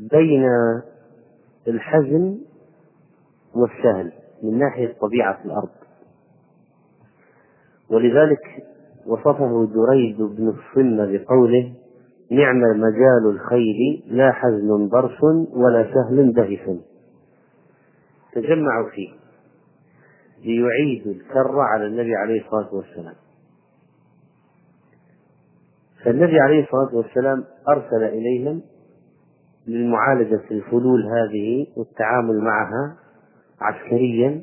بين الحزن والسهل من ناحية طبيعة الأرض. ولذلك وصفه دريد بن الصمة بقوله نعم مجال الخيل لا حزن ضرس ولا سهل دهس تجمعوا فيه ليعيد الكر على النبي عليه الصلاة والسلام. فالنبي عليه الصلاة والسلام أرسل إليهم للمعالجة الفلول هذه والتعامل معها عسكريا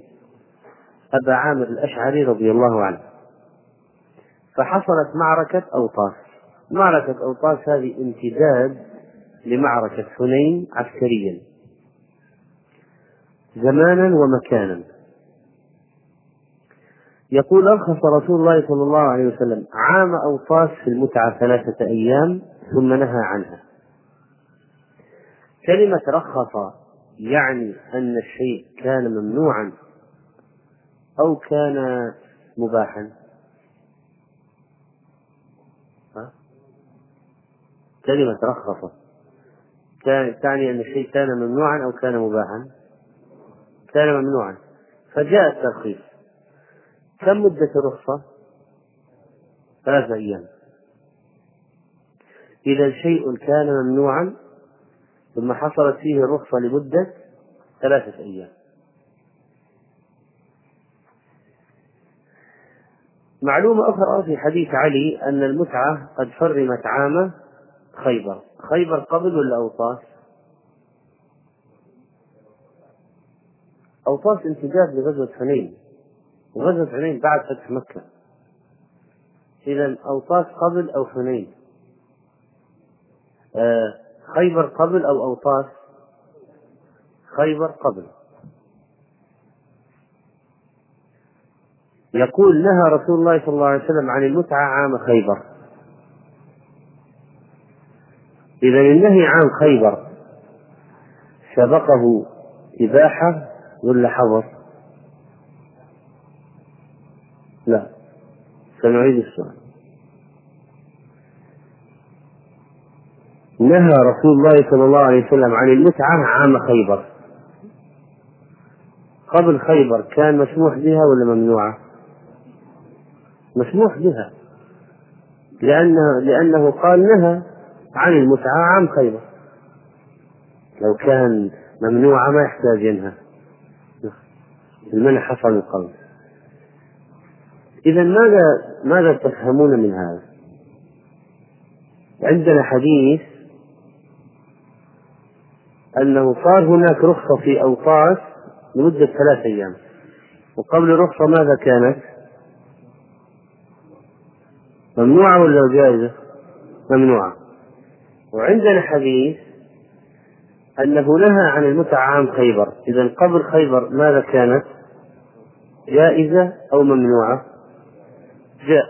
أبا عامر الأشعري رضي الله عنه. فحصلت معركة أوطاس. معركة أوطاس هذه امتداد لمعركة حنين عسكريا. زمانا ومكانا. يقول أرخص رسول الله صلى الله عليه وسلم عام أوطاس في المتعة ثلاثة أيام ثم نهى عنها. كلمة رخص يعني أن الشيء كان ممنوعا أو كان مباحا. ها؟ كلمة رخص تعني أن الشيء كان ممنوعا أو كان مباحا. كان ممنوعا. فجاء الترخيص. كم مدة الرخصة؟ ثلاثة أيام. إذا شيء كان ممنوعا ثم حصلت فيه الرخصة لمدة ثلاثة أيام. معلومة أخرى في حديث علي أن المتعة قد حرمت عام خيبر. خيبر قبل ولا أوطاس أوطاس امتداد لغزوة حنين وغزوة حنين بعد فتح مكة. إذا أوطاس قبل أو حنين؟ آه خيبر قبل أو أوطاس؟ خيبر قبل. يقول نهى رسول الله صلى الله عليه وسلم عن المتعة عام خيبر. إذا النهي عن خيبر سبقه إباحة ولا حظر؟ لا. سنعيد السؤال. نهى رسول الله صلى الله عليه وسلم عن المتعة عام خيبر. قبل خيبر كان مسموح بها ولا ممنوعة؟ مسموح بها. لأنه لأنه قال نهى عن المتعة عام خيبر. لو كان ممنوعة ما يحتاج ينهى. المنع حصل قبل إذا ماذا ماذا تفهمون من هذا؟ عندنا حديث أنه صار هناك رخصة في أوقات لمدة ثلاث أيام وقبل الرخصة ماذا كانت؟ ممنوعة ولا جائزة؟ ممنوعة وعندنا حديث أنه نهى عن المتعة عام خيبر إذا قبل خيبر ماذا كانت؟ جائزة أو ممنوعة؟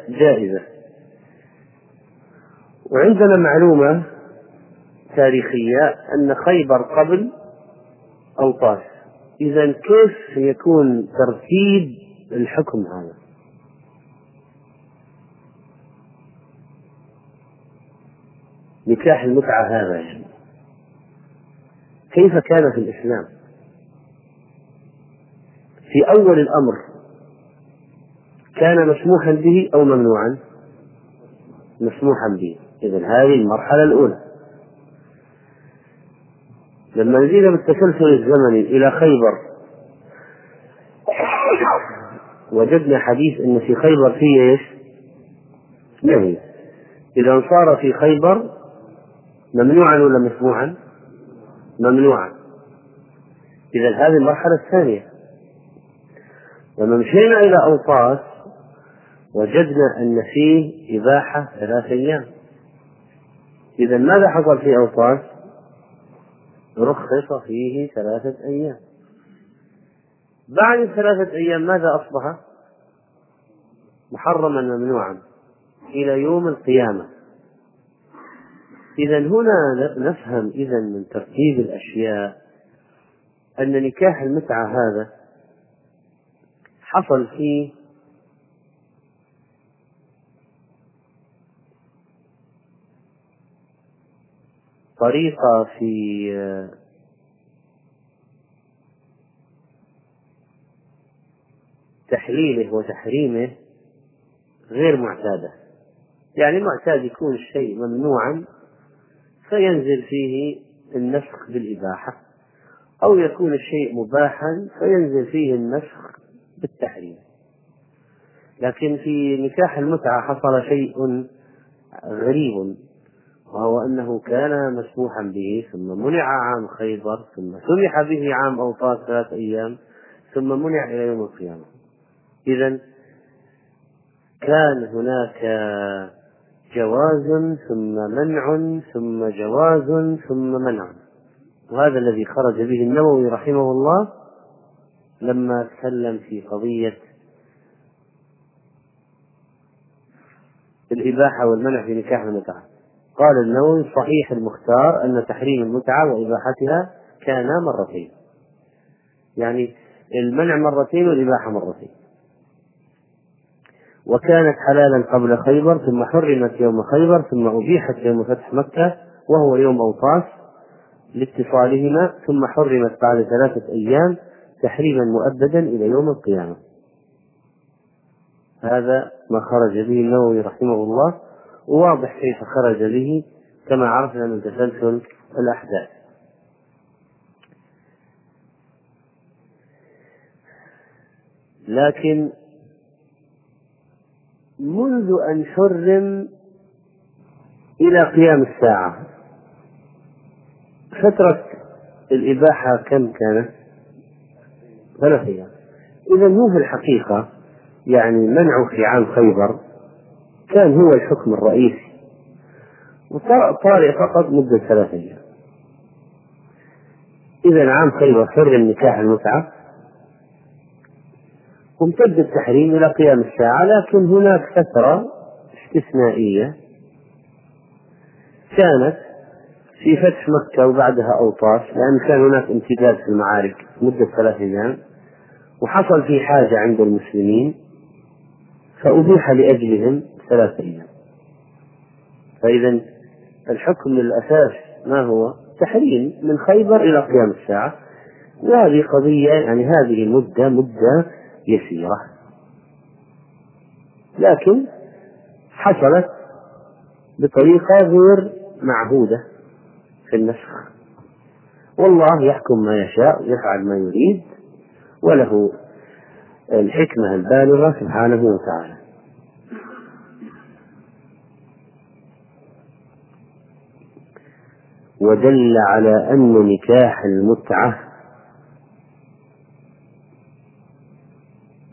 جائزة وعندنا معلومة تاريخية أن خيبر قبل أوطاس إذا كيف يكون ترتيب الحكم هذا؟ نكاح المتعة هذا يعني كيف كان في الإسلام؟ في أول الأمر كان مسموحا به أو ممنوعا؟ مسموحا به إذا هذه المرحلة الأولى لما نزيد بالتسلسل الزمني إلى خيبر وجدنا حديث أن في خيبر فيه إيش؟ نهي إذا صار في خيبر ممنوعا ولا مسموعا؟ ممنوعا إذا هذه المرحلة الثانية لما مشينا إلى أوطاس وجدنا أن فيه إباحة ثلاث أيام إذا ماذا حصل في أوطاس؟ رخص فيه ثلاثة أيام بعد ثلاثة أيام ماذا أصبح؟ محرما ممنوعا إلى يوم القيامة إذا هنا نفهم إذا من ترتيب الأشياء أن نكاح المتعة هذا حصل فيه طريقة في تحليله وتحريمه غير معتادة. يعني المعتاد يكون الشيء ممنوعا فينزل فيه النسخ بالإباحة. أو يكون الشيء مباحا فينزل فيه النسخ بالتحريم. لكن في نكاح المتعة حصل شيء غريب. وهو أنه كان مسموحا به ثم منع عام خيبر ثم سمح به عام أوطاس ثلاث أيام ثم منع إلى يوم القيامة. إذا كان هناك جواز ثم منع ثم جواز ثم منع. وهذا الذي خرج به النووي رحمه الله لما تكلم في قضية الإباحة والمنع في نكاح المتعة قال النووي صحيح المختار أن تحريم المتعة وإباحتها كانا مرتين. يعني المنع مرتين والإباحة مرتين. وكانت حلالا قبل خيبر ثم حرمت يوم خيبر ثم أبيحت يوم فتح مكة وهو يوم أوطاس لاتصالهما ثم حرمت بعد ثلاثة أيام تحريما مؤبدا إلى يوم القيامة. هذا ما خرج به النووي رحمه الله. وواضح كيف خرج به كما عرفنا من تسلسل الأحداث لكن منذ أن حرم إلى قيام الساعة فترة الإباحة كم كانت؟ ثلاث أيام إذا هو في الحقيقة يعني منعه في عام خيبر كان هو الحكم الرئيسي. وطارئ فقط مدة ثلاث أيام. إذا عام خيبر حرم نكاح المتعة. وامتد التحريم إلى قيام الساعة لكن هناك فترة استثنائية كانت في فتح مكة وبعدها أوطاس لأن كان هناك امتداد في المعارك مدة ثلاث أيام. وحصل في حاجة عند المسلمين فأبيح لأجلهم ثلاثة أيام. فإذا الحكم الأساس ما هو؟ تحريم من خيبر إلى قيام الساعة. وهذه قضية يعني هذه المدة مدة يسيرة. لكن حصلت بطريقة غير معهودة في النسخ. والله يحكم ما يشاء ويفعل ما يريد وله الحكمة البالغة سبحانه وتعالى. ودل على أن نكاح المتعة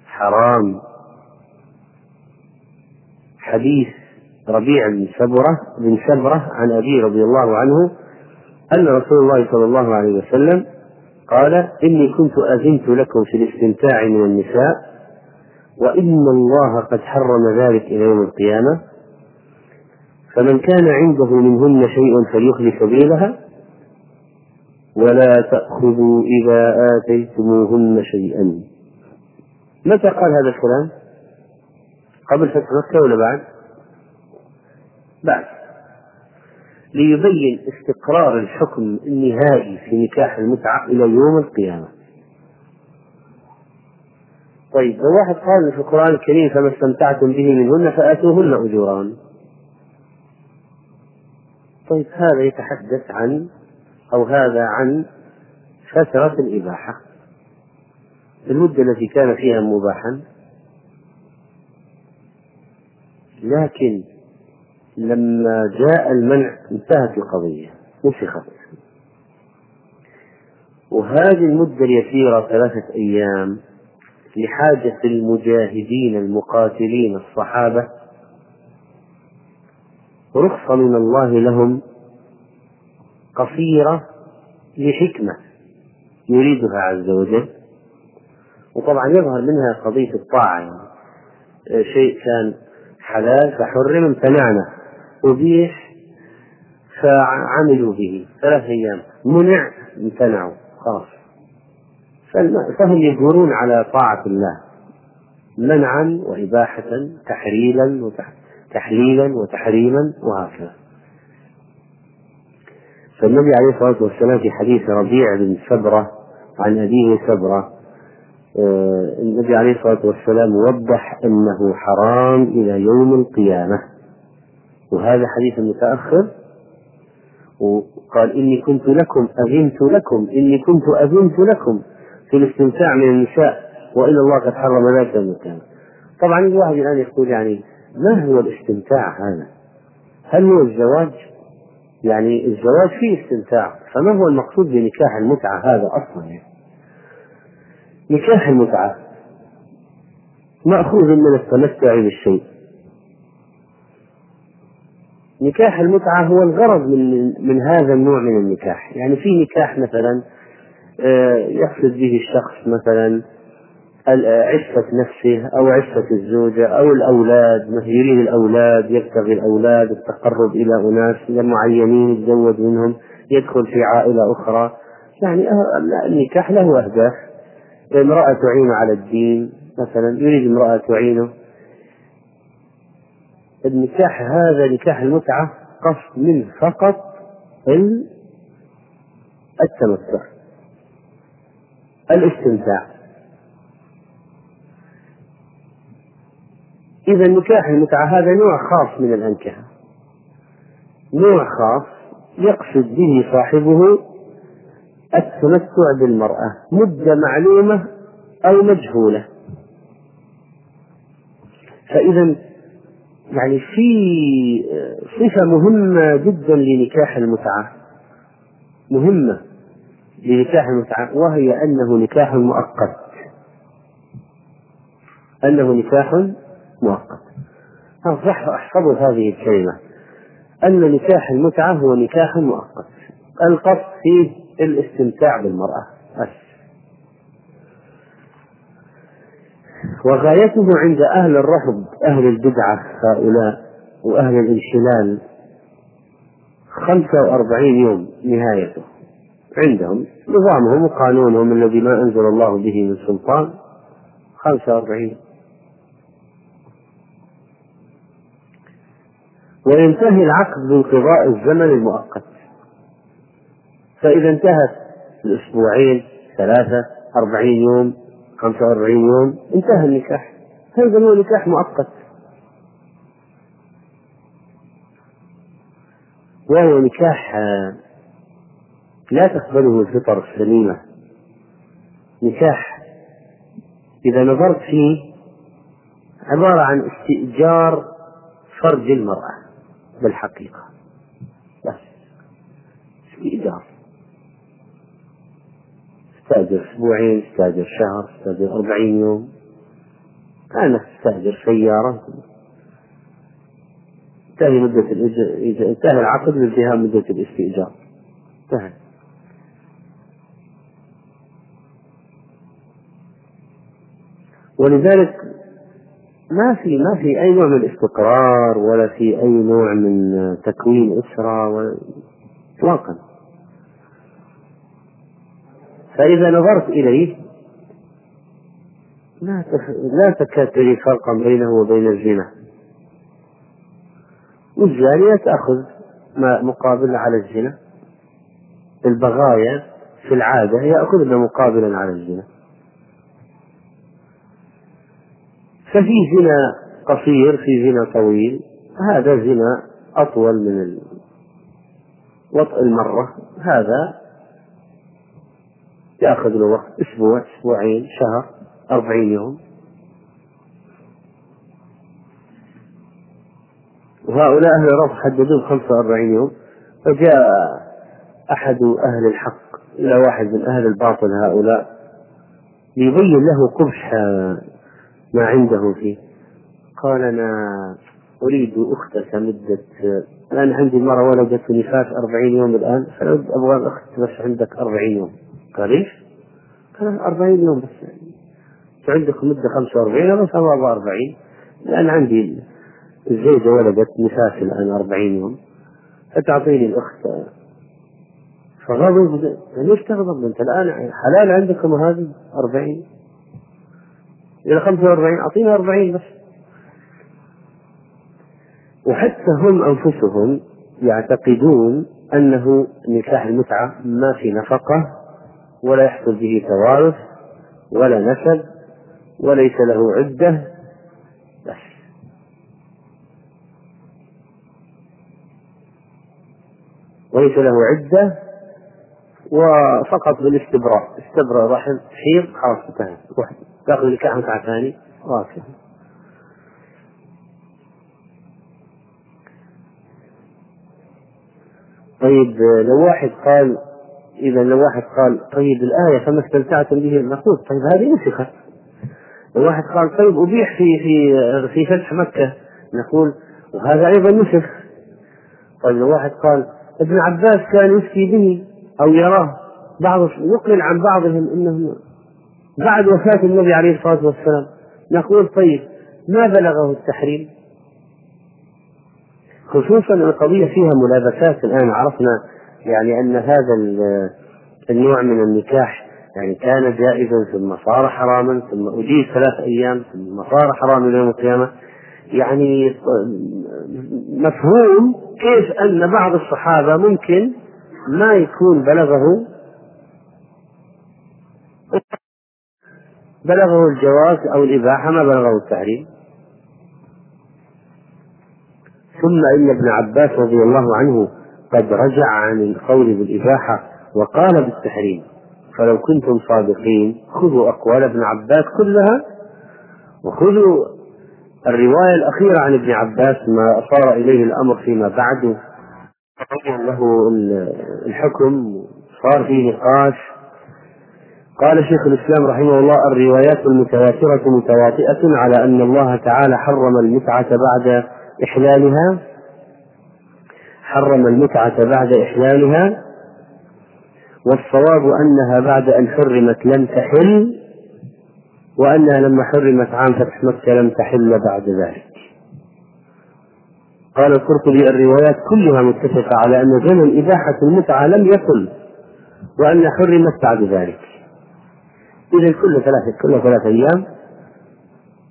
حرام. حديث ربيع بن سبرة بن سبرة عن أبي رضي الله عنه أن رسول الله صلى الله عليه وسلم قال إني كنت أذنت لكم في الاستمتاع من النساء وإن الله قد حرم ذلك إلى يوم القيامة. فمن كان عنده منهن شيء فليخلي سبيلها ولا تأخذوا إذا آتيتموهن شيئا متى قال هذا الكلام؟ قبل فتح مكة ولا بعد؟ بعد ليبين استقرار الحكم النهائي في نكاح المتعة إلى يوم القيامة طيب لو واحد قال في القرآن الكريم فما استمتعتم به منهن فآتوهن أجوران طيب هذا يتحدث عن أو هذا عن فترة الإباحة. المدة التي كان فيها مباحا. لكن لما جاء المنع انتهت القضية. نسخت وهذه المدة اليسيرة ثلاثة أيام لحاجة المجاهدين المقاتلين الصحابة رخصة من الله لهم قصيرة لحكمة يريدها عز وجل. وطبعا يظهر منها قضية الطاعة. يعني شيء كان حلال فحرم امتنعنا. أبيح فعملوا به. ثلاث أيام. منع امتنعوا. خلاص. فهم يجبرون على طاعة الله. منعا وإباحة تحريلا وتحليلا وتحريما وهكذا. فالنبي عليه الصلاة والسلام في حديث ربيع بن سبرة عن أبيه سبرة آه، النبي عليه الصلاة والسلام وضح أنه حرام إلى يوم القيامة. وهذا حديث متأخر وقال إني كنت لكم أذنت لكم إني كنت أذنت لكم في الاستمتاع من النساء وإن الله قد حرم ذلك المكان طبعا الواحد الآن يقول يعني ما هو الاستمتاع هذا؟ هل هو الزواج؟ يعني الزواج فيه استمتاع فما هو المقصود بنكاح المتعة هذا أصلا؟ يعني نكاح المتعة مأخوذ من التمتع بالشيء. نكاح المتعة هو الغرض من من هذا النوع من النكاح، يعني في نكاح مثلا آه، يقصد به الشخص مثلا عفة نفسه أو عفة الزوجة أو الأولاد يريد الأولاد يبتغي الأولاد التقرب إلى أناس معينين يتزوج منهم يدخل في عائلة أخرى. يعني آه، النكاح له أهداف. امرأة تعين على الدين مثلا يريد امرأة تعينه. النكاح هذا نكاح المتعة قصد منه فقط التمتع الاستمتاع. إذا نكاح المتعة هذا نوع خاص من الأنكحة. نوع خاص يقصد به صاحبه التمتع بالمرأة مدة معلومة أو مجهولة. فإذا يعني في صفة مهمة جدا لنكاح المتعة. مهمة لنكاح المتعة وهي أنه نكاح مؤقت. أنه نكاح مؤقت أصح أحفظوا هذه الكلمة. أن نكاح المتعة هو نكاح مؤقت. القصد فيه الاستمتاع بالمرأة. بس. وغايته عند أهل الرفض أهل البدعة هؤلاء وأهل الانشلال خمسة وأربعين يوم نهايته. عندهم نظامهم وقانونهم الذي ما أنزل الله به من سلطان. خمسة وأربعين. وينتهي العقد بانقضاء الزمن المؤقت. فإذا انتهت الأسبوعين ثلاثة أربعين يوم خمسة وأربعين يوم انتهى النكاح. هذا هو نكاح مؤقت؟ وهو نكاح لا تقبله الفطر السليمة. نكاح إذا نظرت فيه عبارة عن استئجار فرج المرأة. بالحقيقة. بس. استئجار استأجر أسبوعين استأجر شهر استأجر أربعين يوم. كانت تستأجر سيارة انتهي مدة انتهى العقد بانتهاء مدة الاستئجار. انتهى. ولذلك ما في ما في أي نوع من الاستقرار ولا في أي نوع من تكوين أسرة ولا إطلاقا. فإذا نظرت إليه لا لا تكاد تجد فرقا بينه وبين الزنا. والزانية تأخذ ما مقابل على الزنا. البغايا في العادة يأخذن مقابلا على الزنا. ففي زنا قصير في زنا طويل. هذا زنا أطول من وطء المرة. هذا يأخذ له وقت أسبوع أسبوعين شهر أربعين يوم. وهؤلاء أهل الرفض حددوه خمسة وأربعين يوم. فجاء أحد أهل الحق إلى واحد من أهل الباطل هؤلاء ليبين له قبح ما عنده فيه. قال أنا أريد أختك مدة الآن عندي مرة ولدت نفاس أربعين يوم الآن فأبغى الأخت بس عندك أربعين يوم. قال إيش؟ قال 40 يوم بس. يعني عندكم مدة 45 أنا بس أبغى 40 لأن عندي الزوجة ولدت نفاس الآن 40 يوم فتعطيني الأخت. فغضب ليش تغضب أنت؟ الآن حلال عندكم هذه 40 إلى 45 أعطيني 40 بس. وحتى هم أنفسهم يعتقدون أنه نكاح المتعة ما في نفقة ولا يحصل به توارث ولا نسب وليس له عدة. بس. وليس له عدة وفقط بالاستبراء. استبرأ رحم حيض خلاص انتهى. تأخذ نكاح ثاني واقف طيب لو واحد قال إذا لو واحد قال طيب الآية فما استمتعتم به؟ نقول طيب هذه نسخت لو واحد قال طيب أبيح في في في فتح مكة؟ نقول وهذا أيضا نسخ. طيب لو واحد قال ابن عباس كان يفتي به أو يراه بعض يقل عن بعضهم أنه بعد وفاة النبي عليه الصلاة والسلام نقول طيب ما بلغه التحريم؟ خصوصا القضية فيها ملابسات الآن عرفنا يعني أن هذا النوع من النكاح يعني كان جائزا ثم صار حراما ثم أجيز ثلاث أيام ثم صار حراما يوم القيامة. يعني مفهوم كيف أن بعض الصحابة ممكن ما يكون بلغه بلغه الجواز أو الإباحة ما بلغه التحريم. ثم إن ابن عباس رضي الله عنه قد رجع عن القول بالإباحة وقال بالتحريم. فلو كنتم صادقين خذوا أقوال ابن عباس كلها وخذوا الرواية الأخيرة عن ابن عباس ما صار إليه الأمر فيما بعد. له الحكم صار فيه نقاش. قال شيخ الإسلام رحمه الله الروايات المتواترة متواطئة على أن الله تعالى حرم المتعة بعد إحلالها. حرم المتعة بعد إحلالها. والصواب أنها بعد أن حرمت لم تحل وأنها لما حرمت عام فتح مكة لم تحل بعد ذلك. قال القرطبي الروايات كلها متفقة على أن زمن إباحة المتعة لم يكن وأن حرمت بعد ذلك. إذا كل ثلاثة كل ثلاثة أيام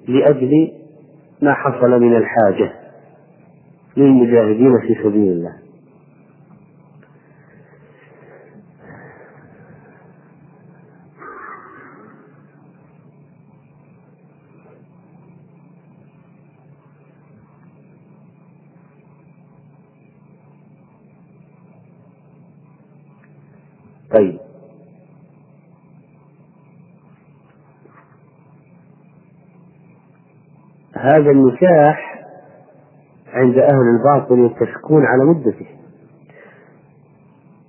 لأجل ما حصل من الحاجة للمجاهدين في سبيل الله. طيب. هذا النكاح عند أهل الباطل يتفقون على مدته.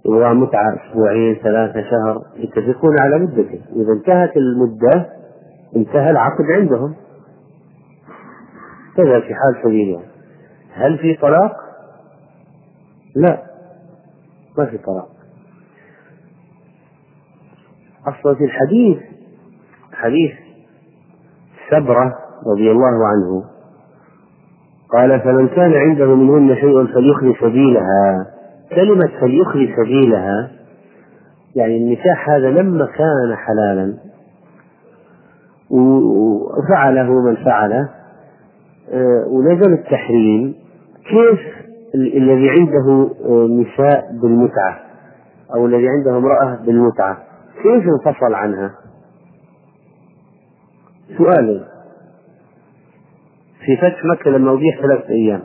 يبغى متعة أسبوعين ثلاثة شهر يتفقون على مدته. إذا انتهت المدة انتهى العقد عندهم. كذا في حال سبيلها هل في طلاق؟ لا ما في طلاق. أصلا في الحديث حديث سبرة رضي الله عنه. قال فمن كان عنده منهن شيء فليخلي سبيلها. كلمة فليخلي سبيلها يعني النكاح هذا لما كان حلالا. وفعله من فعله. ونزل التحريم. كيف الذي عنده نساء بالمتعة؟ أو الذي عنده امرأة بالمتعة. كيف انفصل عنها؟ سؤال. في فتح مكة لما أبيح ثلاثة أيام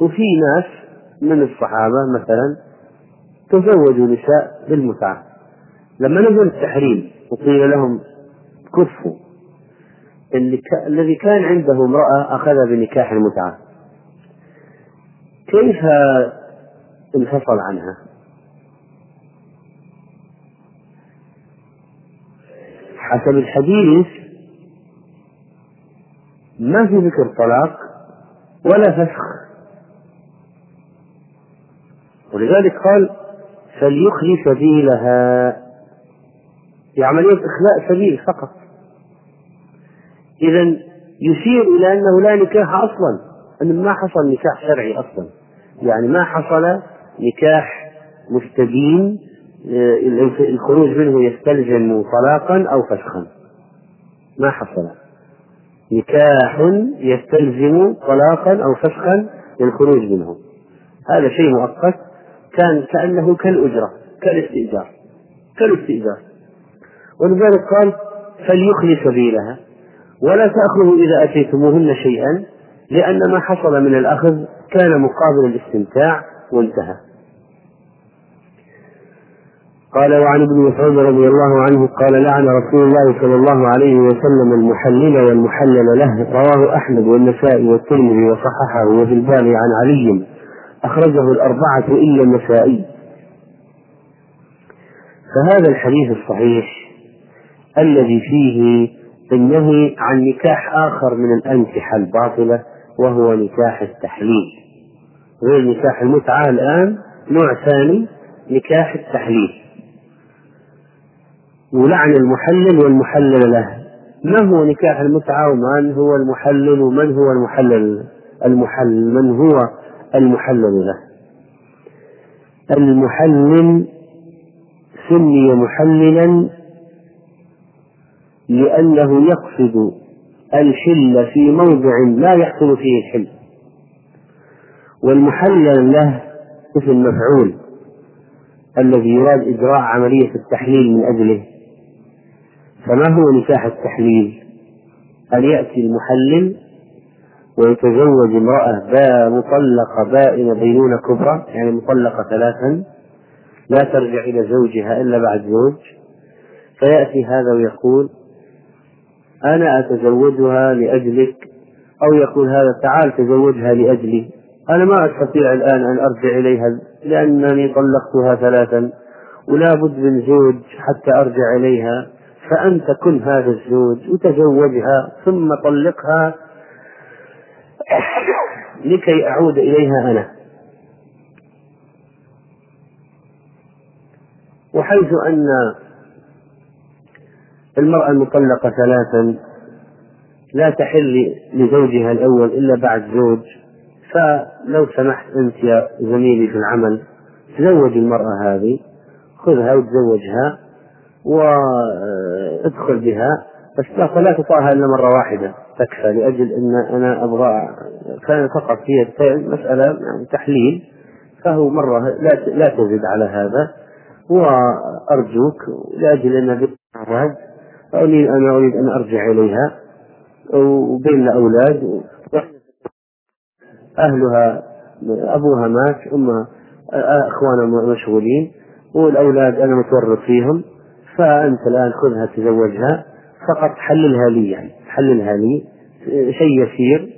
وفي ناس من الصحابة مثلا تزوجوا نساء بالمتعة لما نزل التحريم وقيل لهم كفوا. الذي كان عنده امرأة أخذ بنكاح المتعة كيف انفصل عنها؟ حسب الحديث ما في ذكر طلاق ولا فسخ. ولذلك قال فليخلي سبيلها. في عملية إخلاء سبيل فقط. إذا يشير إلى أنه لا نكاح أصلا أن ما حصل نكاح شرعي أصلا. يعني ما حصل نكاح مستدين آه، الخروج منه يستلزم طلاقا أو فسخا. ما حصل. نكاح يستلزم طلاقا أو فسخا للخروج منه. هذا شيء مؤقت كان كأنه كالأجرة كالاستئجار كالاستئجار. ولذلك قال فليخلي سبيلها ولا تأخذوا إذا أتيتموهن شيئا لأن ما حصل من الأخذ كان مقابل الاستمتاع وانتهى. قال وعن ابن مسعود رضي الله عنه قال لعن رسول الله صلى الله عليه وسلم المحلل والمحلل له رواه أحمد والنسائي والترمذي وصححه وفي الباب عن علي أخرجه الأربعة إلا النسائي. فهذا الحديث الصحيح الذي فيه النهي عن نكاح آخر من الأنكحة الباطلة وهو نكاح التحليل. غير نكاح المتعة الآن نوع ثاني نكاح التحليل. ولعن المحلل والمحلل له. ما هو نكاح المتعة ومن هو المحلل؟ ومن هو المحلل؟ المحلل من هو المحلل له؟ المحلل سمي محللا لأنه يقصد الحل في موضع لا يحصل فيه الحل. والمحلل له اسم مفعول الذي يراد إجراء عملية التحليل من أجله. فما هو نكاح التحليل؟ أن يأتي المحلل ويتزوج امرأة با مطلقة بائنة بينونة كبرى يعني مطلقة ثلاثا لا ترجع إلى زوجها إلا بعد زوج فيأتي هذا ويقول أنا أتزوجها لأجلك أو يقول هذا تعال تزوجها لأجلي. أنا ما أستطيع الآن أن أرجع إليها لأنني طلقتها ثلاثا ولا بد من زوج حتى أرجع إليها. فأنت كن هذا الزوج وتزوجها ثم طلقها لكي أعود إليها أنا. وحيث أن المرأة المطلقة ثلاثا لا تحل لزوجها الأول إلا بعد زوج فلو سمحت أنت يا زميلي في العمل تزوج المرأة هذه خذها وتزوجها. وادخل بها. بس لا تطاها إلا مرة واحدة. تكفى لأجل إن أنا أبغى كان فقط هي مسألة يعني تحليل. فهو مرة لا لا تزد على هذا. وأرجوك لأجل أن أريد أنا أريد أن أرجع إليها. وبين الأولاد أهلها أبوها مات أمها أخوانها مشغولين. والأولاد أنا متورط فيهم. فأنت الآن خذها تزوجها فقط حللها لي يعني حللها لي شيء يسير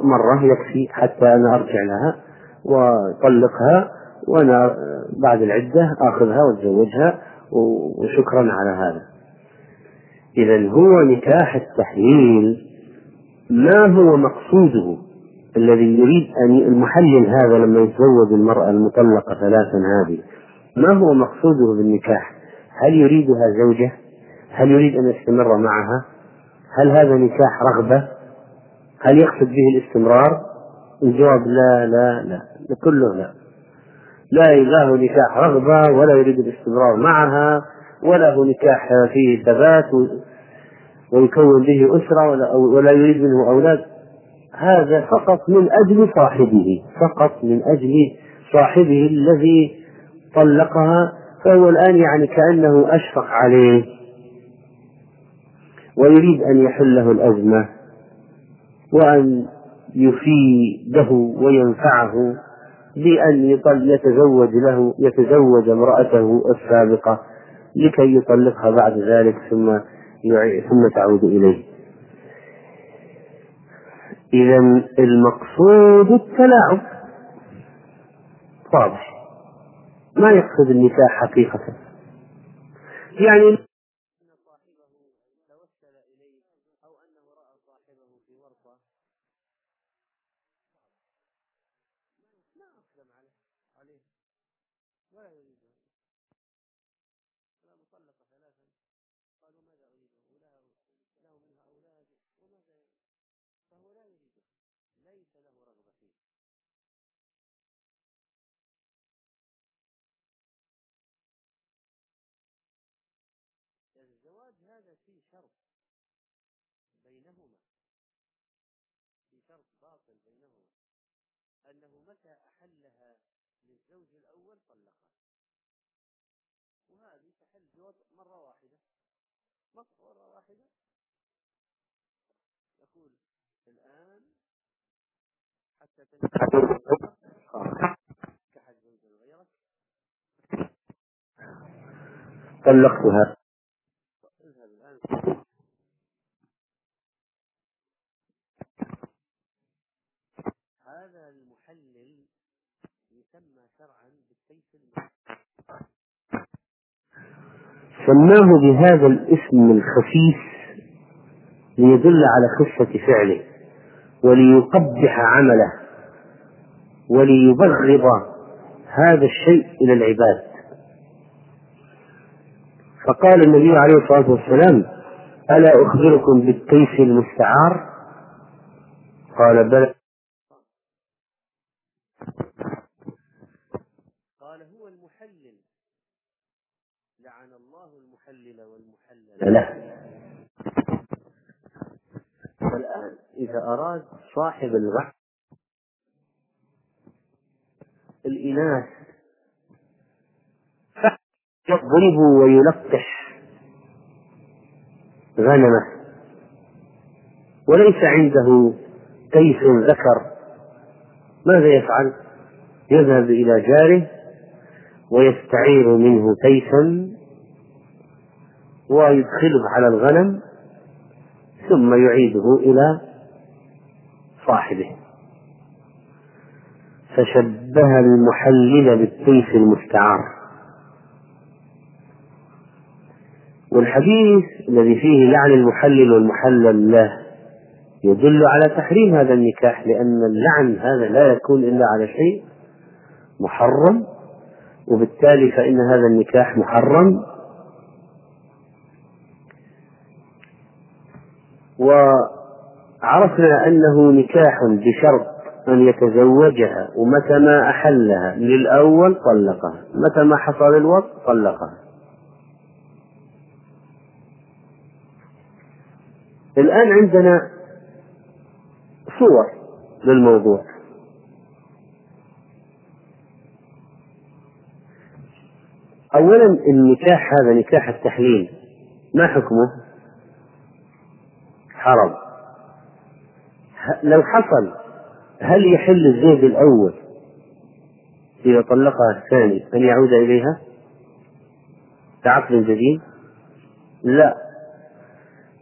مرة يكفي حتى أنا أرجع لها وطلقها وأنا بعد العدة آخذها وأتزوجها وشكرا على هذا. إذا هو نكاح التحليل ما هو مقصوده الذي يريد أن المحلل هذا لما يتزوج المرأة المطلقة ثلاثا هذه ما هو مقصوده بالنكاح؟ هل يريدها زوجة؟ هل يريد أن يستمر معها؟ هل هذا نكاح رغبة؟ هل يقصد به الاستمرار؟ الجواب لا لا لا. كله لا. لا هو نكاح رغبة ولا يريد الاستمرار معها ولا هو نكاح فيه ثبات ويكون به أسرة ولا, ولا يريد منه أولاد. هذا فقط من أجل صاحبه. فقط من أجل صاحبه الذي طلقها فهو الآن يعني كأنه أشفق عليه ويريد أن يحله الأزمة وأن يفيده وينفعه بأن يتزوج له يتزوج امرأته السابقة لكي يطلقها بعد ذلك ثم ثم تعود إليه. إذا المقصود التلاعب واضح ما يقصد النكاح حقيقة. يعني الزواج هذا في شرط بينهما في شرط باطل بينهما أنه متى أحلها للزوج الأول طلقها. وهذه تحل مرة واحدة. مرة واحدة. يقول الآن حتى كحد زوج غيرك طلقتها اذهب الآن هذا المحلل يسمى شرعا بالتيس سماه بهذا الاسم الخفيف ليدل على خفة فعله وليقبح عمله وليبغض هذا الشيء إلى العباد. فقال النبي عليه الصلاة والسلام ألا أخبركم بالتيس المستعار؟ قال بلى قال هو المحلل لعن الله المحلل والمحلل له والآن إذا أراد صاحب الغح الإناث يضرب ويلقح غنمه وليس عنده تيس ذكر ماذا يفعل؟ يذهب إلى جاره ويستعير منه تيسا ويدخله على الغنم ثم يعيده إلى صاحبه. فشبه المحلل بالتيس المستعار. والحديث الذي فيه لعن المحلل والمحلل له يدل على تحريم هذا النكاح لأن اللعن هذا لا يكون إلا على شيء محرم وبالتالي فإن هذا النكاح محرم وعرفنا أنه نكاح بشرط أن يتزوجها ومتى ما أحلها للأول طلقها متى ما حصل الوقت طلقها. الآن عندنا صور للموضوع. أولا النكاح هذا نكاح التحليل. ما حكمه؟ حرم لو حصل هل يحل الزوج الأول إذا طلقها الثاني أن يعود إليها؟ كعقد جديد؟ لا.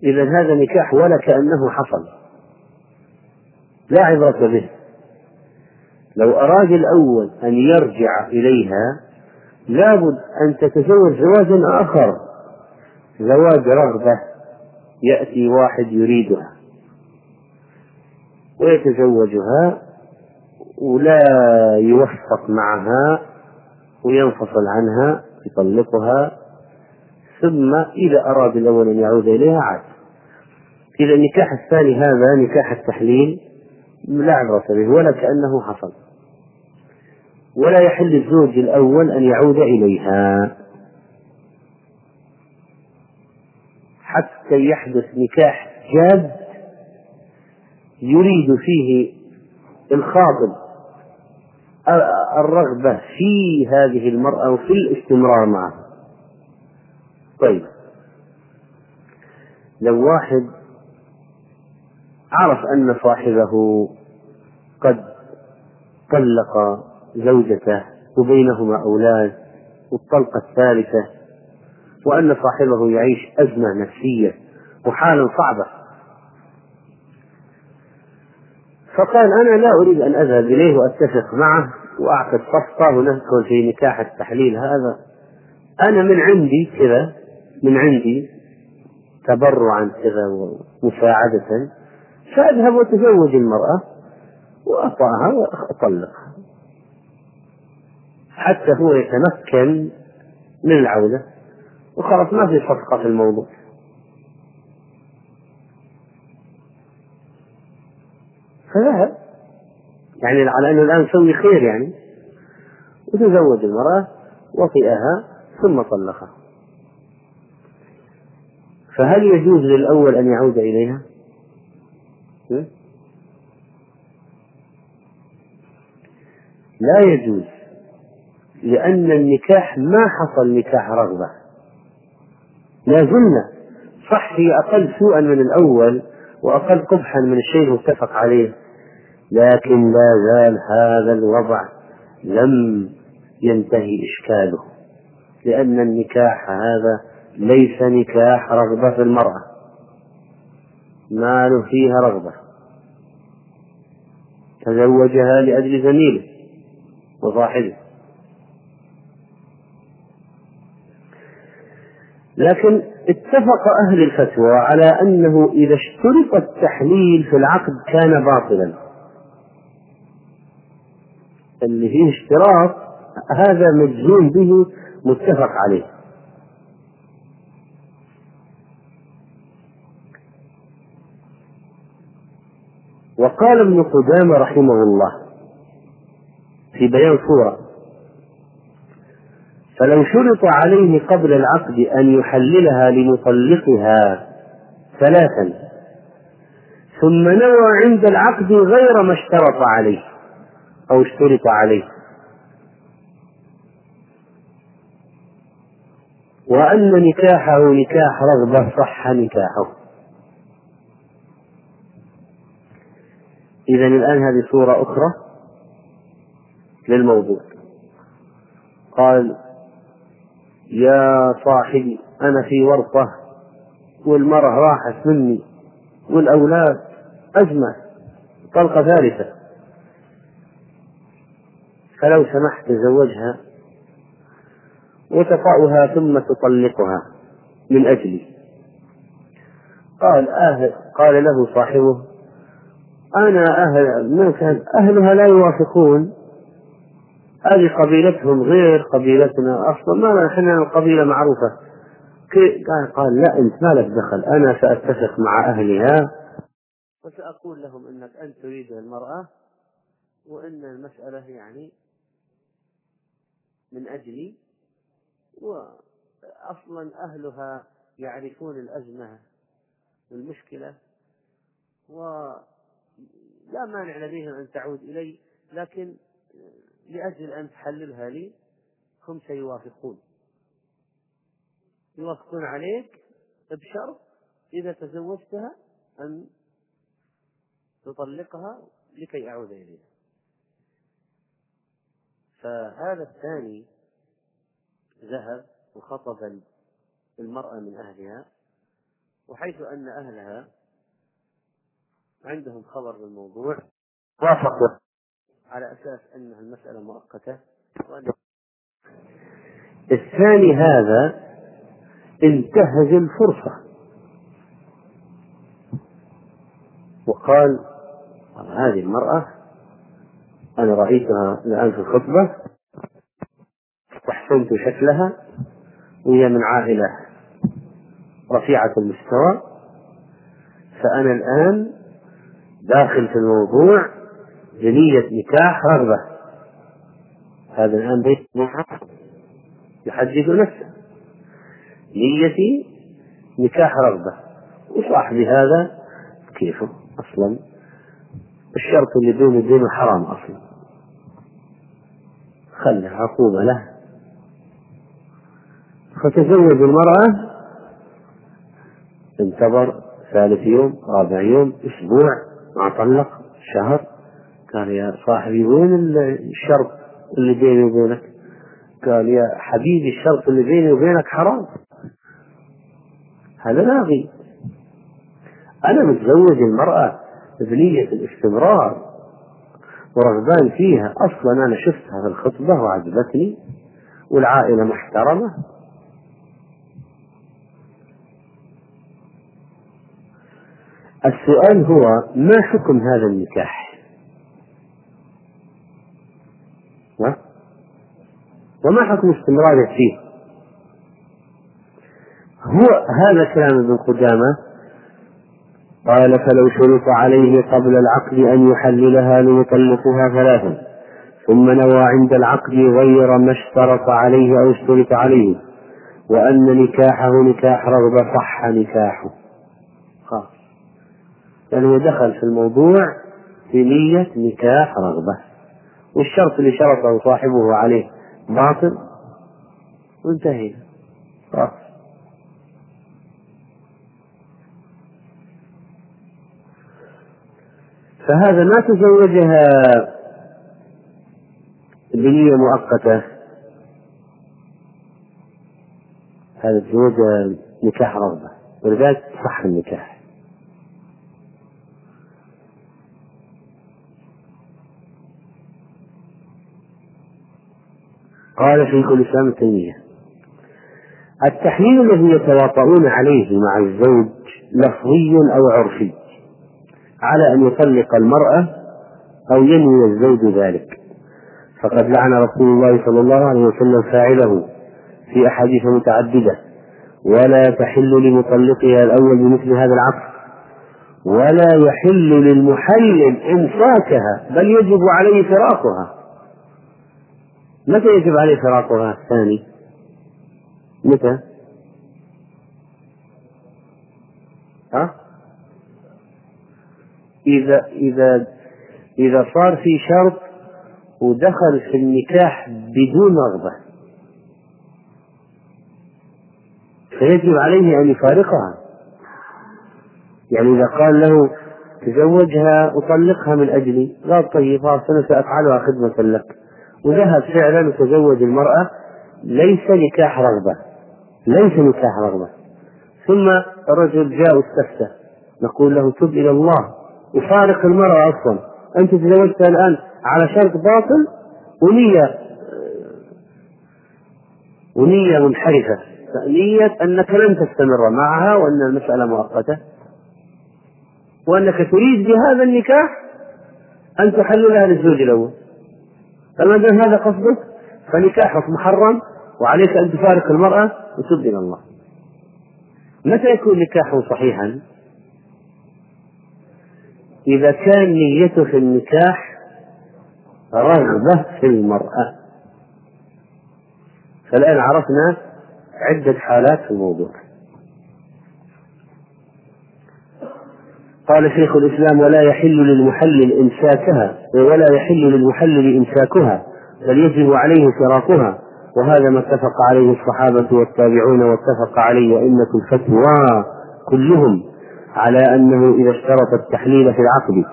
إذا هذا نكاح ولا كأنه حصل. لا عبرة به. لو أراد الأول أن يرجع إليها لابد أن تتزوج زواجا آخر. زواج رغبة. يأتي واحد يريدها ويتزوجها ولا يوفق معها وينفصل عنها يطلقها ثم إذا أراد الأول أن يعود إليها عاد. إذا النكاح الثاني هذا نكاح التحليل لا عبرة به ولا كأنه حصل. ولا يحل الزوج الأول أن يعود إليها. حتى يحدث نكاح جاد يريد فيه الخاطب الرغبة في هذه المرأة وفي الاستمرار معها. طيب. لو واحد عرف أن صاحبه قد طلق زوجته وبينهما أولاد والطلقة الثالثة وأن صاحبه يعيش أزمة نفسية وحالا صعبة. فقال أنا لا أريد أن أذهب إليه وأتفق معه وأعقد صفقة وندخل في نكاح التحليل هذا. أنا من عندي كذا من عندي تبرعا كذا ومساعدة. فأذهب وأتزوج المرأة وأطأها وأطلقها حتى هو يتمكن من العودة. وخلاص ما في صفقة في الموضوع. فذهب يعني على أنه الآن يسوي خير يعني. وتزوج المرأة وطئها ثم طلقها. فهل يجوز للأول أن يعود إليها؟ لا يجوز لأن النكاح ما حصل نكاح رغبة. لا زلنا صح هي أقل سوءا من الأول وأقل قبحا من الشيء المتفق عليه. لكن لا زال هذا الوضع لم ينتهي إشكاله لأن النكاح هذا ليس نكاح رغبة في المرأة. ما له فيها رغبة. تزوجها لأجل زميله وصاحبه. لكن اتفق أهل الفتوى على أنه إذا اشترط التحليل في العقد كان باطلا. اللي فيه اشتراط هذا مجزوم به متفق عليه. وقال ابن قدامة رحمه الله في بيان صورة فلو شرط عليه قبل العقد أن يحللها لمطلقها ثلاثا ثم نوى عند العقد غير ما اشترط عليه أو اشترط عليه. وأن نكاحه نكاح رغبة صح نكاحه. إذا الآن هذه صورة أخرى للموضوع. قال يا صاحبي أنا في ورطة والمرأة راحت مني والأولاد أزمة طلقة ثالثة. فلو سمحت تزوجها وتطأها ثم تطلقها من أجلي. قال أهل قال له صاحبه أنا أهل ما كان أهلها لا يوافقون. هذه قبيلتهم غير قبيلتنا أصلا. ما إحنا القبيلة معروفة. قال قال لا أنت ما لك دخل. أنا سأتفق مع أهلها وسأقول لهم أنك أنت تريد المرأة وأن المسألة يعني من أجلي. وأصلا أهلها يعرفون الأزمة والمشكلة ولا مانع لديهم أن تعود إلي لكن لأجل أن تحللها لي هم سيوافقون. يوافقون عليك بشرط إذا تزوجتها أن تطلقها لكي أعود إليها. فهذا الثاني ذهب وخطب المرأة من أهلها وحيث أن أهلها عندهم خبر بالموضوع. وافقوا. على أساس أن المسألة مؤقتة. الثاني هذا انتهز الفرصة. وقال هذه المرأة أنا رأيتها الآن في الخطبة واحسنت شكلها وهي من عائلة رفيعة المستوى فأنا الآن داخل في الموضوع بنية نكاح رغبة. هذا الآن بيت يحدث نفسه. نيتي نكاح رغبة. وصاحبي هذا كيفه أصلا؟ الشرط اللي بينه وبينه حرام أصلا. خلها عقوبة له. فتزوج المرأة. انتظر ثالث يوم رابع يوم أسبوع ما طلق شهر. قال يا صاحبي وين الشرط اللي بيني وبينك؟ قال يا حبيبي الشرط اللي بيني وبينك حرام. هذا لاغي أنا متزوج المرأة بنية الاستمرار ورغبان فيها. أصلا أنا شفتها في الخطبة وعجبتني والعائلة محترمة. السؤال هو ما حكم هذا النكاح؟ وما حكم استمراره فيه هو هذا كلام ابن قدامة. قال فلو شرط عليه قبل العقد أن يحللها ليطلقها ثلاثا ثم نوى عند العقد غير ما اشترط عليه أو اشترط عليه وأن نكاحه نكاح رغبة صح نكاحه. خلاص. يعني هو دخل في الموضوع في نية نكاح رغبة والشرط اللي شرطه صاحبه عليه. باطل؟ وانتهينا خلاص فهذا ما تزوجها بنية مؤقتة. هذا تزوجها نكاح رغبة. ولذلك صح النكاح. قال شيخ الإسلام التيمية التحليل الذي يتواطؤون عليه مع الزوج لفظي أو عرفي على أن يطلق المرأة أو ينوي الزوج ذلك. فقد لعن رسول الله صلى الله عليه وسلم فاعله في أحاديث متعددة ولا تحل لمطلقها الأول بمثل هذا العقد ولا يحل للمحلل إمساكها بل يجب عليه فراقها. متى يجب عليه فراقها الثاني؟ متى؟ ها؟ إذا إذا إذا صار في شرط ودخل في النكاح بدون رغبة. فيجب عليه أن يفارقها. يعني إذا قال له تزوجها أطلقها من أجلي قال طيب خلاص أنا سأفعلها خدمة لك. وذهب فعلا وتزوج المرأة ليس نكاح رغبة ليس نكاح رغبة. ثم الرجل جاء واستفتى نقول له تب إلى الله. وفارق المرأة أصلا. أنت تزوجتها الآن على شرط باطل ونية ونية منحرفة. نية أنك لن تستمر معها وأن المسألة مؤقتة. وأنك تريد بهذا النكاح أن تحللها للزوج الأول. فما دام هذا قصدك فنكاحك محرم وعليك أن تفارق المرأة وتب إلى الله. متى يكون نكاحه صحيحا؟ إذا كان نيته في النكاح رغبة في المرأة. فالآن عرفنا عدة حالات في الموضوع. قال شيخ الإسلام ولا يحل للمحلل إمساكها ولا يحل للمحلل إمساكها بل يجب عليه فراقها. وهذا ما اتفق عليه الصحابة والتابعون واتفق عليه أئمة الفتوى كلهم على أنه إذا اشترط التحليل في العقد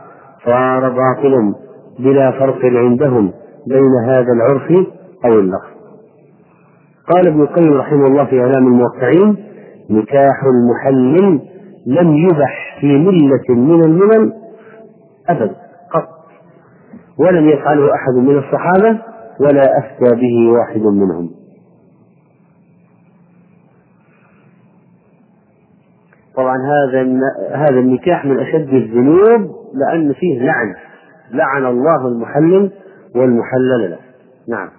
صار باطلا بلا فرق عندهم بين هذا العرف أو اللفظ. قال ابن القيم رحمه الله في إعلام الموقعين نكاح المحلل لم يبح في ملة من الملل أبدا قط. ولم يفعله أحد من الصحابة ولا أفتى به واحد منهم. طبعا هذا هذا النكاح من أشد الذنوب لأن فيه لعن. لعن الله المحلل والمحلل له. نعم.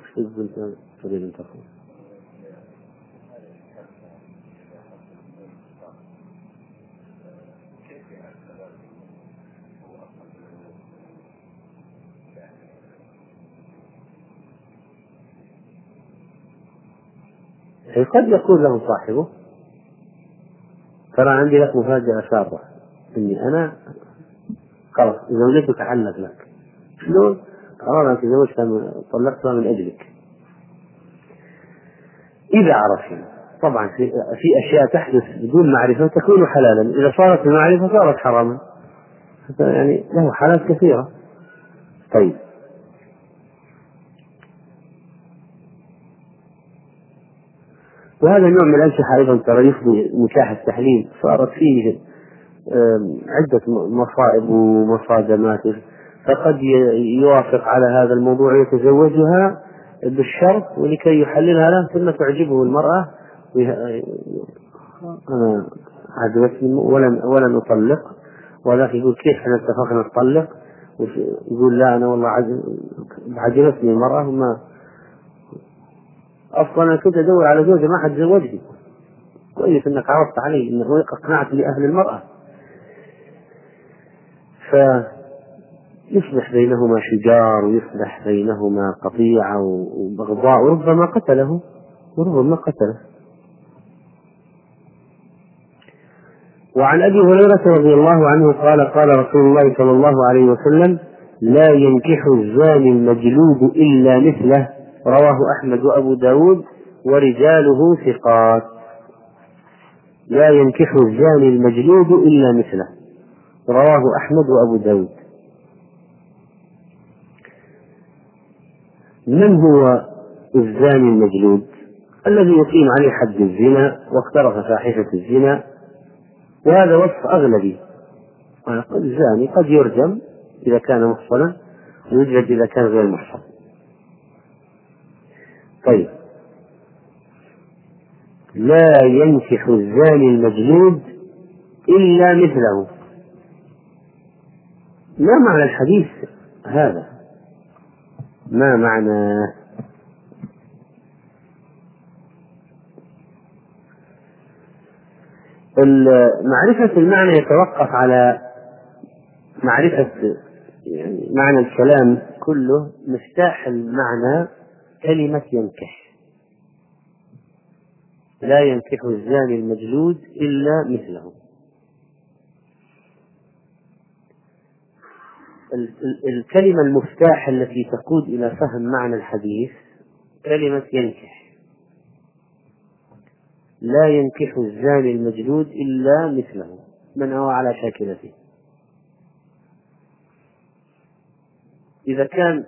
تقول قد يقول له صاحبه ترى عندي لك مفاجأة سارة إني أنا خلاص زوجتك حلت لك. شلون؟ قرار أن تزوجتها طلقتها من أجلك. إذا عرفنا طبعا في, في أشياء تحدث بدون معرفة تكون حلالا. إذا صارت بمعرفة صارت حراما. يعني له حالات كثيرة. طيب. وهذا النوع من الأنشحة أيضا ترى يفضي نكاح التحليل صارت فيه عدة مصائب ومصادمات. فقد يوافق على هذا الموضوع يتزوجها بالشرط ولكي يحللها له ثم تعجبه المرأة أنا عجبتني ولن ولن أطلق. ولكن يقول كيف إحنا اتفقنا نطلق؟ يقول لا أنا والله عجبتني المرأة وما أصلا أنا كنت أدور على زوجة ما حد زوجني. كويس إنك عرضت علي انه اقنعت لأهل المرأة. فيصبح بينهما شجار ويصبح بينهما قطيعة وبغضاء وربما قتله وربما قتله. وعن أبي هريرة رضي الله عنه قال قال رسول الله صلى الله عليه وسلم لا ينكح الزاني المجلود إلا مثله رواه أحمد وأبو داود ورجاله ثقات. لا ينكح الزاني المجلود إلا مثله. رواه أحمد وأبو داود. من هو الزاني المجلود؟ الذي يقيم عليه حد الزنا واقترف فاحشة الزنا. وهذا وصف أغلبي. الزاني قد يرجم إذا كان محصنا ويجلد إذا كان غير محصن. طيب. لا ينكح الزاني المجلود إلا مثله. ما معنى الحديث هذا؟ ما معنى؟ معرفة المعنى يتوقف على معرفة يعني معنى الكلام كله مفتاح المعنى كلمة ينكح. لا ينكح الزاني المجلود إلا مثله. الكلمة المفتاح التي تقود إلى فهم معنى الحديث كلمة ينكح. لا ينكح الزاني المجلود إلا مثله. من هو على شاكلته؟ إذا كان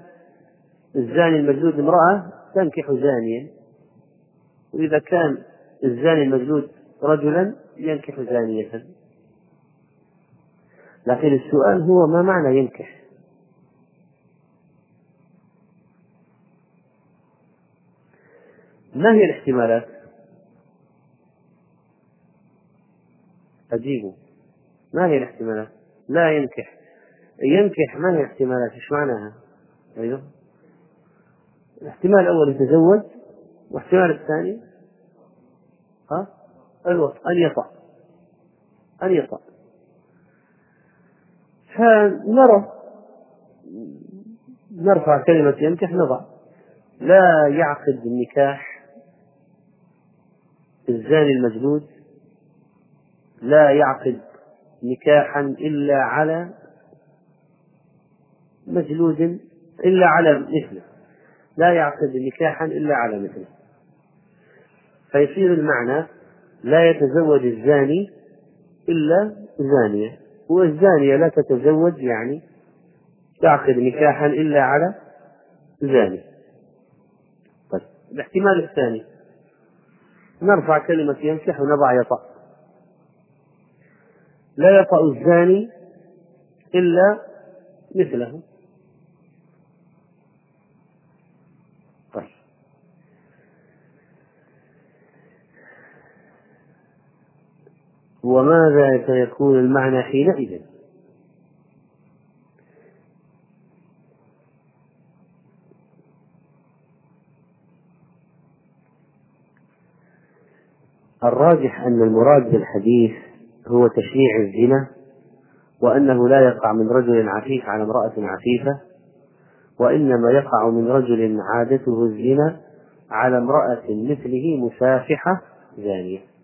الزاني المجلود امرأة تنكح زانيا. وإذا كان الزاني المجلود رجلا ينكح زانية. لكن السؤال هو ما معنى ينكح؟ ما هي الاحتمالات؟ أجيبوا ما هي الاحتمالات؟ لا ينكح. ينكح ما هي الاحتمالات؟ إيش معناها؟ أيوه. الاحتمال الأول يتزوج والاحتمال الثاني ها؟ الوصف أن يطأ أن يطأ فنرى نرفع كلمة ينكح نضع. لا يعقد النكاح الزاني المجلود لا يعقد نكاحا إلا على مجلود إلا على مثله. لا يعقد نكاحا إلا على مثله فيصير المعنى لا يتزوج الزاني إلا زانية. والزانية لا تتزوج يعني تعقد نكاحا إلا على زاني. طيب الاحتمال الثاني. نرفع كلمة ينكح ونضع يطأ. لا يطأ الزاني إلا مثله طيب وماذا سيكون المعنى حينئذ؟ الراجح أن المراد بالحديث هو تشنيع الزنا وأنه لا يقع من رجل عفيف على امرأة عفيفة وإنما يقع من رجل عادته الزنا على امرأة مثله مسافحة زانية.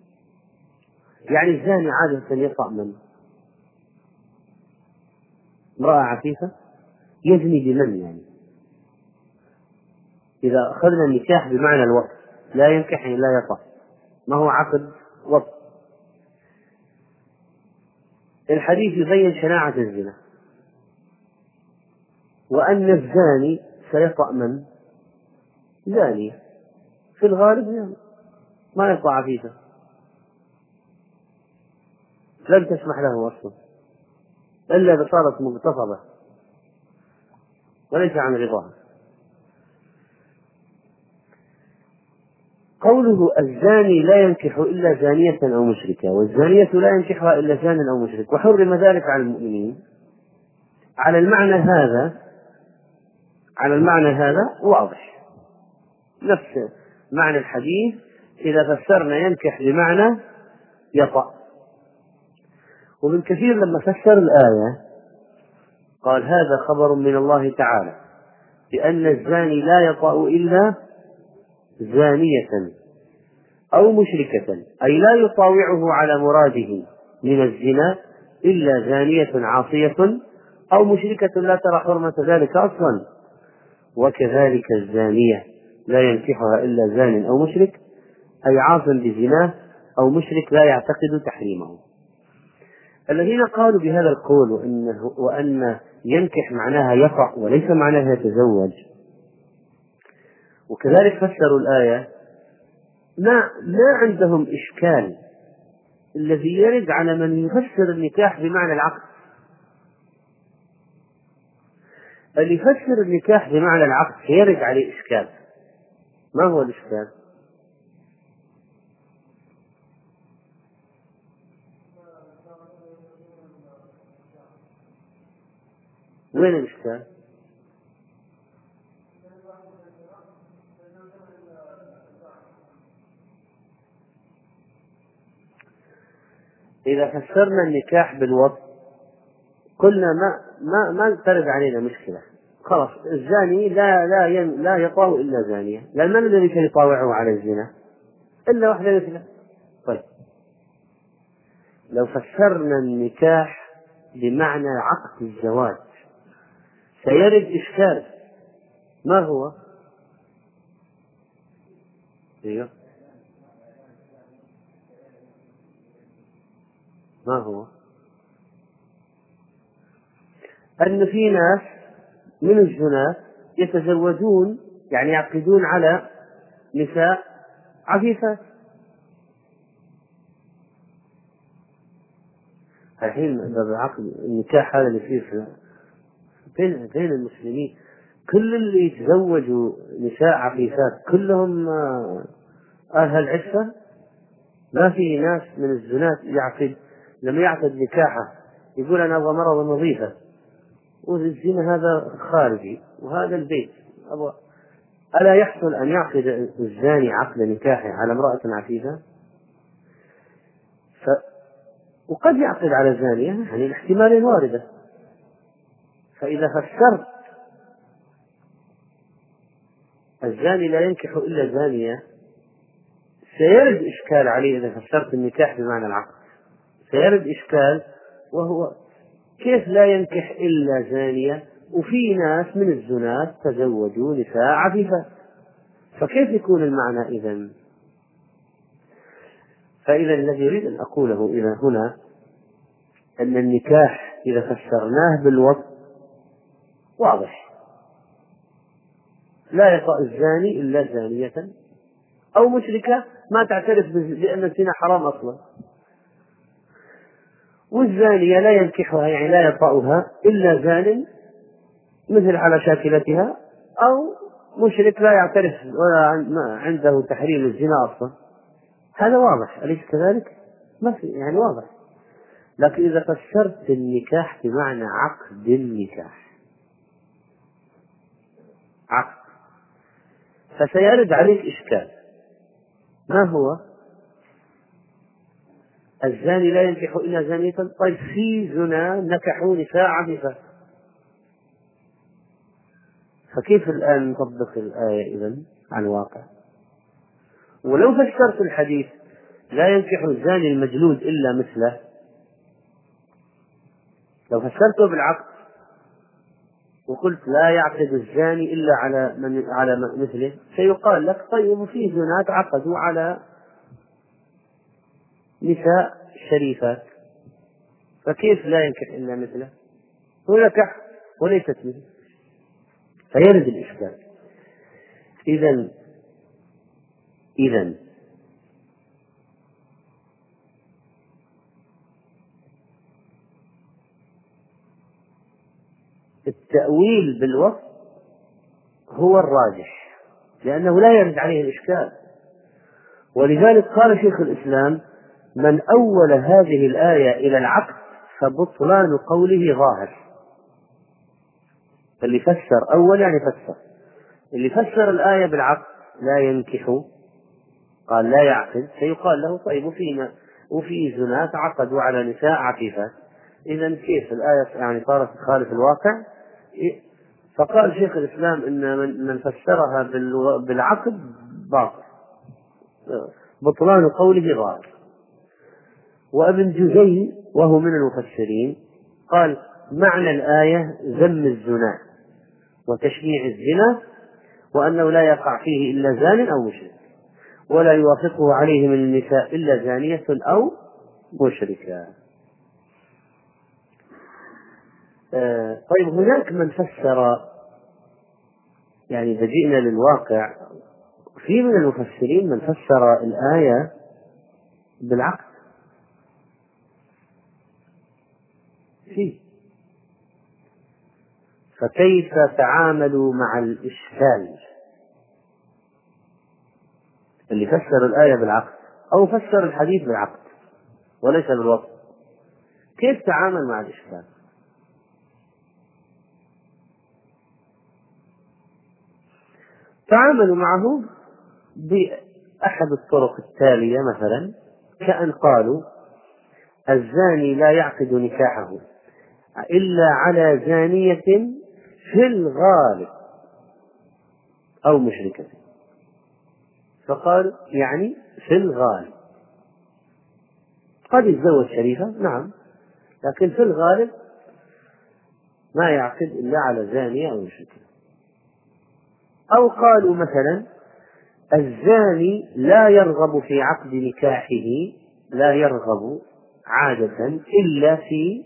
يعني الزاني عادة يقع من امرأة عفيفة يزني بمن يعني. إذا أخذنا النكاح بمعنى الوقت لا ينكح لا يطأ ما هو عقد وقت الحديث يبين شناعة الزنا. وأن الزاني سيطأ من؟ زانية. في الغالب ما يطأ عفيفة. لن تسمح له أصلا إلا إذا صارت مغتصبة وليس عن رضاها. قوله الزاني لا ينكح إلا زانية أو مشركة والزانية لا ينكحها إلا زان أو مشرك وحرم ذلك على المؤمنين. على المعنى هذا على المعنى هذا واضح. نفس معنى الحديث إذا فسرنا ينكح بمعنى يطأ. وابن كثير لما فسر الآية قال هذا خبر من الله تعالى بأن الزاني لا يطأ إلا زانية أو مشركة أي لا يطاوعه على مراده من الزنا إلا زانية عاصية أو مشركة لا ترى حرمة ذلك أصلا. وكذلك الزانية لا ينكحها إلا زان أو مشرك أي عاص بزناه أو مشرك لا يعتقد تحريمه. الذين قالوا بهذا القول وأنه وأن ينكح معناها يقع وليس معناها يتزوج. وكذلك فسروا الآية ما ما عندهم إشكال الذي يرد على من يفسر النكاح بمعنى العقد. اللي يفسر النكاح بمعنى العقد سيرد عليه إشكال. ما هو الإشكال؟ وين الإشكال؟ إذا فسرنا النكاح بالوضع قلنا ما ما ما ترد علينا مشكلة خلاص الزاني لا لا لا يطاوع إلا زانية لأن من الذي سيطاوعه على الزنا؟ إلا واحدة مثله طيب لو فسرنا النكاح بمعنى عقد الزواج سيرد إشكال ما هو؟ أيوه ما هو؟ أن في ناس من الزناة يتزوجون يعني يعقدون على نساء عفيفات الحين العقد النكاح هذا اللي يصير بين بين المسلمين كل اللي يتزوجوا نساء عفيفات كلهم آه، أهل عفة؟ ما في ناس من الزناة يعقد لما يعقد نكاحه يقول أنا أبغى مرض نظيفة. والزنا هذا خارجي وهذا البيت. أبغى ألا يحصل أن يعقد الزاني عقد نكاحه على امرأة عفيفة؟ ف... وقد يعقد على زانية يعني الاحتمال واردة. فإذا فسرت الزاني لا ينكح إلا زانية سيرد إشكال عليه إذا فسرت النكاح بمعنى العقد. سيرد إشكال وهو كيف لا ينكح إلا زانية؟ وفي ناس من الزناة تزوجوا نساء عفيفات فكيف يكون المعنى إذا فإذا الذي أريد أن أقوله إذا هنا أن النكاح إذا فسرناه بالوضع واضح. لا يطأ الزاني إلا زانية. أو مشركة ما تعترف بأن الزنا حرام أصلا. والزانية لا ينكحها يعني لا يطأها إلا زان مثل على شاكلتها أو مشرك لا يعترف ولا عنده تحريم الزنا أصلا. هذا واضح. أليس كذلك؟ ما في يعني واضح. لكن إذا فسرت النكاح بمعنى عقد النكاح. عقد. فسيرد عليك إشكال. ما هو؟ الزاني لا ينكح إلا زانية. طيب في زنا نكحوا نساء عفيفة فكيف الآن نطبق الآية إذا على الواقع؟ ولو فسرت الحديث لا ينكح الزاني المجلود إلا مثله. لو فسرته بالعقد وقلت لا يعقد الزاني إلا على من على مثله. سيقال لك طيب في زنات عقدوا على نساء شريفات. فكيف لا ينكح إلا مثله؟ هو نكح وليست مثله. فيرد الإشكال. إذا إذا التأويل بالوصف هو الراجح لأنه لا يرد عليه الإشكال. ولذلك قال شيخ الإسلام من أول هذه الآية إلى العقد فبطلان قوله ظاهر. اللي فسر أول يعني فسر. اللي فسر الآية بالعقد لا ينكح قال لا يعقد فيقال له طيب وفينا وفي زناة عقدوا على نساء عفيفات. إذا كيف الآية يعني صارت تخالف الواقع؟ فقال شيخ الإسلام إن من فسرها بالعقد باطل. بطلان قوله ظاهر. وابن جزي وهو من المفسرين قال معنى الآية ذم الزنا وتشنيع الزنا وأنه لا يقع فيه إلا زان أو مشرك. ولا يوافقه عليه من النساء إلا زانية أو مشركة آه، طيب هناك من فسر يعني إذا جئنا للواقع في من المفسرين من فسر الآية بالعقد في. فكيف تعاملوا مع الإشكال؟ اللي فسر الآية بالعقد أو فسر الحديث بالعقد وليس بالوصف. كيف تعامل مع الإشكال؟ تعاملوا معه بأحد الطرق التالية مثلا كأن قالوا الزاني لا يعقد نكاحه إلا على زانية في الغالب أو مشركة. فقال يعني في الغالب. قد يتزوج شريفة نعم لكن في الغالب ما يعقد إلا على زانية أو مشركة. أو قالوا مثلا الزاني لا يرغب في عقد نكاحه لا يرغب عادة إلا في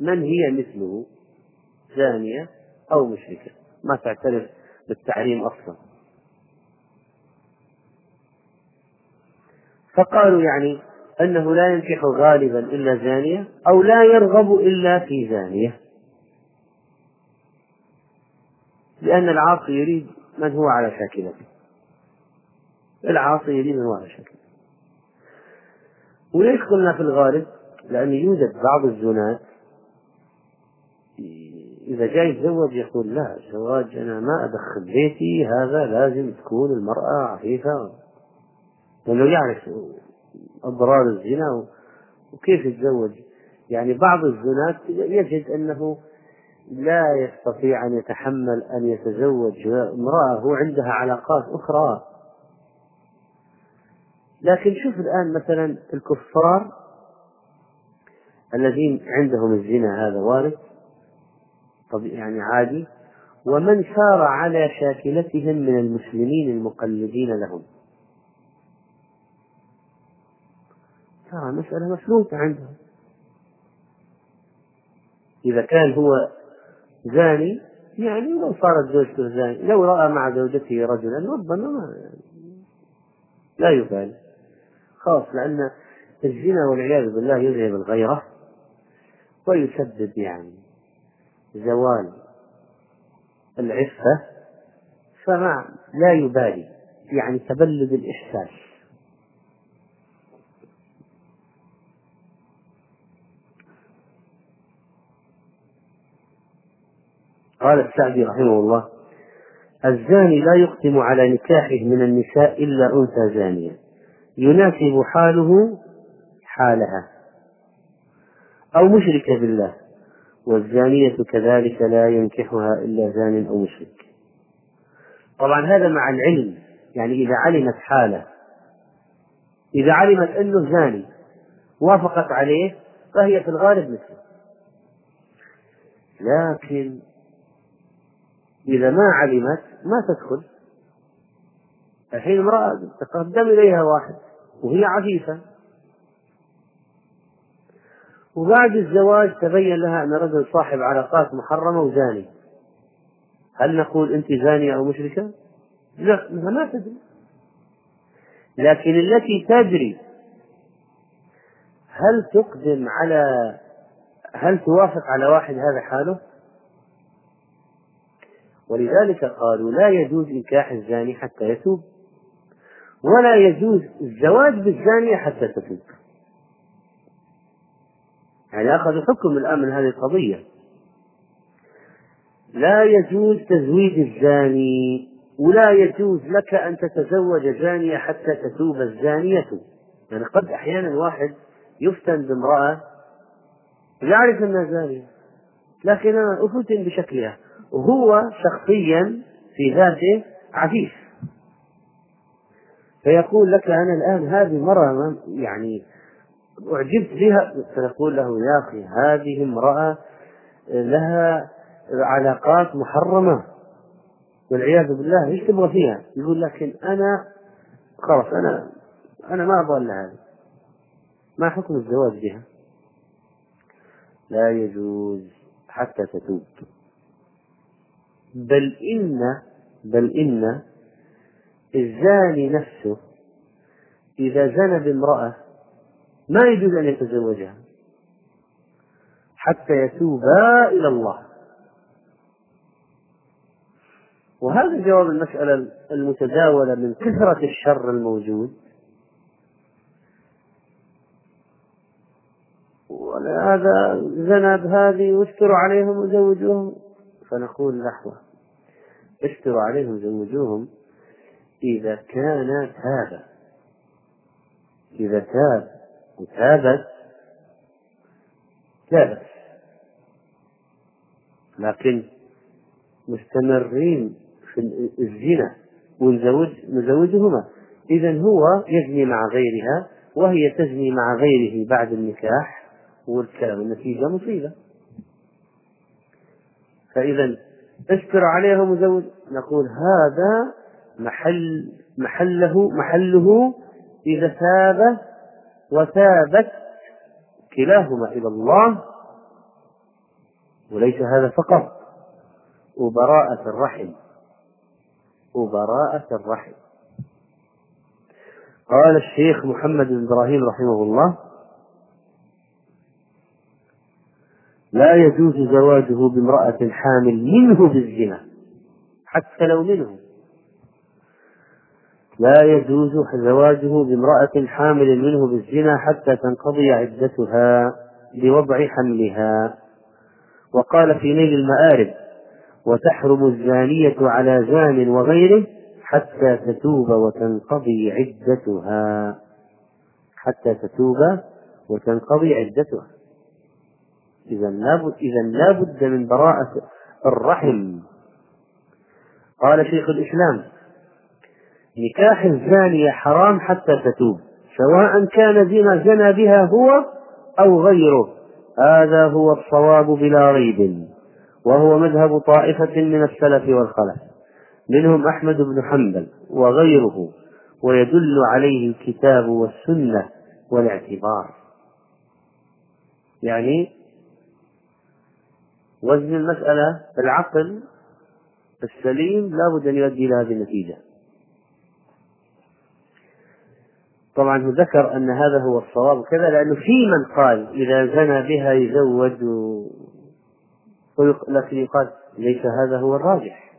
من هي مثله زانية أو مشركة. ما تعترف بالتعليم أصلا. فقالوا يعني أنه لا ينكح غالبا إلا زانية أو لا يرغب إلا في زانية. لأن العاصي يريد من هو على شاكلته العاصي يريد من هو على شاكلته وليش قلنا في الغالب؟ لأن يوجد بعض الزنات إذا جاي يتزوج يقول لا الزواج أنا ما أدخل بيتي هذا لازم تكون المرأة عفيفة. لأنه يعرف أضرار الزنا وكيف يتزوج. يعني بعض الزنات يجد أنه لا يستطيع أن يتحمل أن يتزوج امرأة هو عندها علاقات أخرى. لكن شوف الآن مثلا الكفار الذين عندهم الزنا هذا وارد طبيعي يعني عادي. ومن سار على شاكلتهم من المسلمين المقلدين لهم. ترى مسألة مفلوتة عندهم. إذا كان هو زاني يعني لو صارت زوجته زاني لو رأى مع زوجته رجلا ربما ما لا يبالي. خلاص لأن الزنا والعياذ بالله يذهب الغيرة ويسبب يعني زوال العفة فما لا يبالي. يعني تبلد الإحساس. قال السعدي رحمه الله الزاني لا يقدم على نكاحه من النساء إلا أنثى زانية يناسب حاله حالها. أو مشركة بالله والزانية كذلك لا ينكحها إلا زان أو مشرك. طبعا هذا مع العلم يعني إذا علمت حاله إذا علمت أنه زاني وافقت عليه فهي في الغالب مثله لكن إذا ما علمت ما تدخل الحين امرأة تقدم إليها واحد وهي عفيفة وبعد الزواج تبين لها أن رجل صاحب علاقات محرمة وزاني هل نقول أنت زانية أو مشركة؟ لا انها ما تدري لكن التي تدري هل تقدم على هل توافق على واحد هذا حاله؟ ولذلك قالوا لا يجوز نكاح الزاني حتى يتوب ولا يجوز الزواج بالزانية حتى تتوب. يعني أخذوا حكم الآن من هذه القضية. لا يجوز تزويج الزاني ولا يجوز لك أن تتزوج زانية حتى تتوب الزانية. يعني قد أحيانا واحد يفتن بامرأة يعرف أنها زانية لكن أفتن بشكلها. وهو شخصيا في ذاته عفيف فيقول لك أنا الآن هذه مرة يعني أعجبت بها فنقول له يا أخي هذه امرأة لها علاقات محرمة والعياذ بالله إيش تبغى فيها؟ يقول لكن أنا خلاص أنا أنا ما أبغى إلا هذه ما حكم الزواج بها؟ لا يجوز حتى تتوب بل إن بل إن الزاني نفسه إذا زنى بامرأة ما يجوز أن يتزوجها حتى يتوبا إلى الله. وهذا جواب المسألة المتداولة من كثرة الشر الموجود. هذا زنى بهذه واشتروا عليهم وزوجوهم. فنقول لحظة اشتروا عليهم زوجوهم إذا كان تاب إذا تاب وتابت لا بأس لكن مستمرين في الزنا ونزوج نزوجهما. إذا هو يزني مع غيرها وهي تزني مع غيره بعد النكاح والنتيجة مصيبة. فإذا اشتر عليهم وزوج نقول هذا محل محله محله إذا تاب وتابت كلاهما إلى الله. وليس هذا فقط. وبراءة الرحم. وبراءة الرحم. قال الشيخ محمد بن إبراهيم رحمه الله لا يجوز زواجه بامرأة حامل منه بالزنا حتى لو منه. لا يجوز زواجه بامرأة حامل منه بالزنا حتى تنقضي عدتها بوضع حملها. وقال في نيل المآرب وتحرم الزانية على زان وغيره حتى تتوب وتنقضي عدتها حتى تتوب وتنقضي عدتها. إذا لابد إذا لابد من براءة الرحم. قال شيخ الإسلام نكاح الزانية حرام حتى تتوب سواء كان زنا زنى بها هو أو غيره. هذا هو الصواب بلا ريب وهو مذهب طائفة من السلف والخلف. منهم أحمد بن حنبل وغيره ويدل عليه الكتاب والسنة والاعتبار. يعني وزن المسألة بالعقل السليم لابد أن يؤدي إلى هذه النتيجة. طبعا هو ذكر أن هذا هو الصواب كذا لأنه في من قال إذا زنى بها يزوج. و... لكن يقال ليس هذا هو الراجح.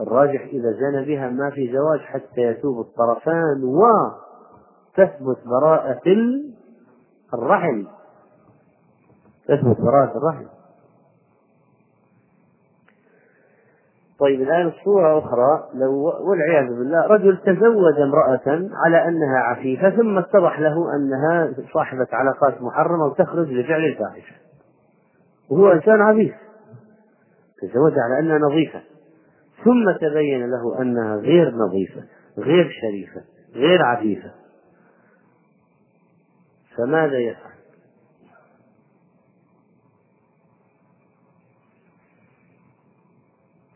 الراجح إذا زنى بها ما في زواج حتى يتوب الطرفان وتثبت براءة الرحم. تثبت براءة الرحم طيب الآن الصورة أخرى. لو والعياذ بالله رجل تزوج امرأة على أنها عفيفة ثم اتضح له أنها صاحبة علاقات محرمة وتخرج لفعل الفاحشة. وهو إنسان عفيف. تزوج على أنها نظيفة. ثم تبين له أنها غير نظيفة غير شريفة غير عفيفة. فماذا يفعل؟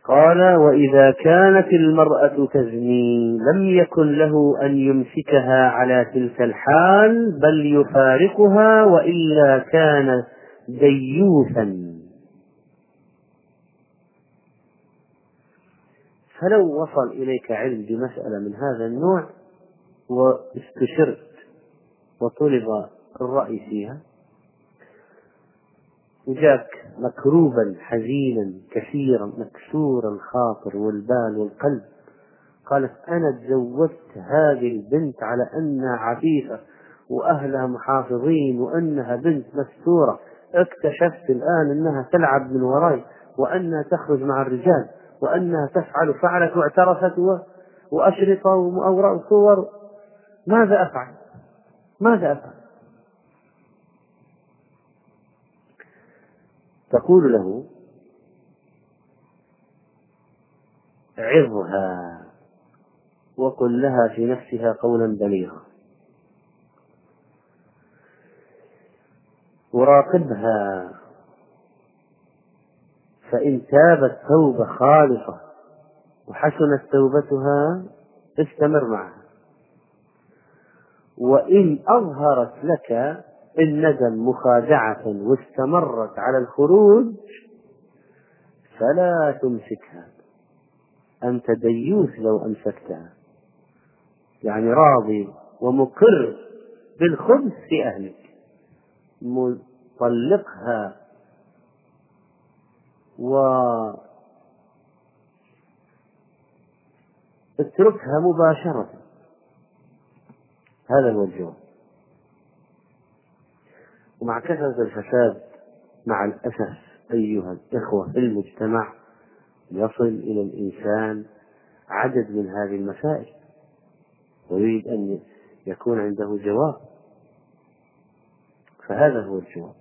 قال وإذا كانت المرأة تزني لم يكن له أن يمسكها على تلك الحال بل يفارقها وإلا كان ديوثا فلو وصل إليك علم بمسألة من هذا النوع واستشرت وطلب الرأي فيها وجاك مكروبا حزينا كثيرا مكسور الخاطر والبال والقلب قالت أنا تزوجت هذه البنت على أنها عفيفة وأهلها محافظين وأنها بنت مستورة اكتشفت الآن أنها تلعب من وراي وأنها تخرج مع الرجال وأنها تفعل فعلت واعترفت وأشرطة وأوراق وصور ماذا أفعل؟ ماذا أفعل؟ تقول له عظها وقل لها في نفسها قولا بليغا. وراقبها فإن تابت توبة خالصة وحسنت توبتها استمر معها وإن أظهرت لك الندم مخادعة واستمرت على الخروج فلا تمسكها. أنت ديوث لو أمسكتها. يعني راضي ومقر بالخبث في أهلك. مطلقها. و اتركها مباشرة. هذا هو الجواب. ومع كثرة الفساد مع الأسف أيها الإخوة في المجتمع يصل إلى الإنسان عدد من هذه المسائل. ويريد أن يكون عنده جواب. فهذا هو الجواب.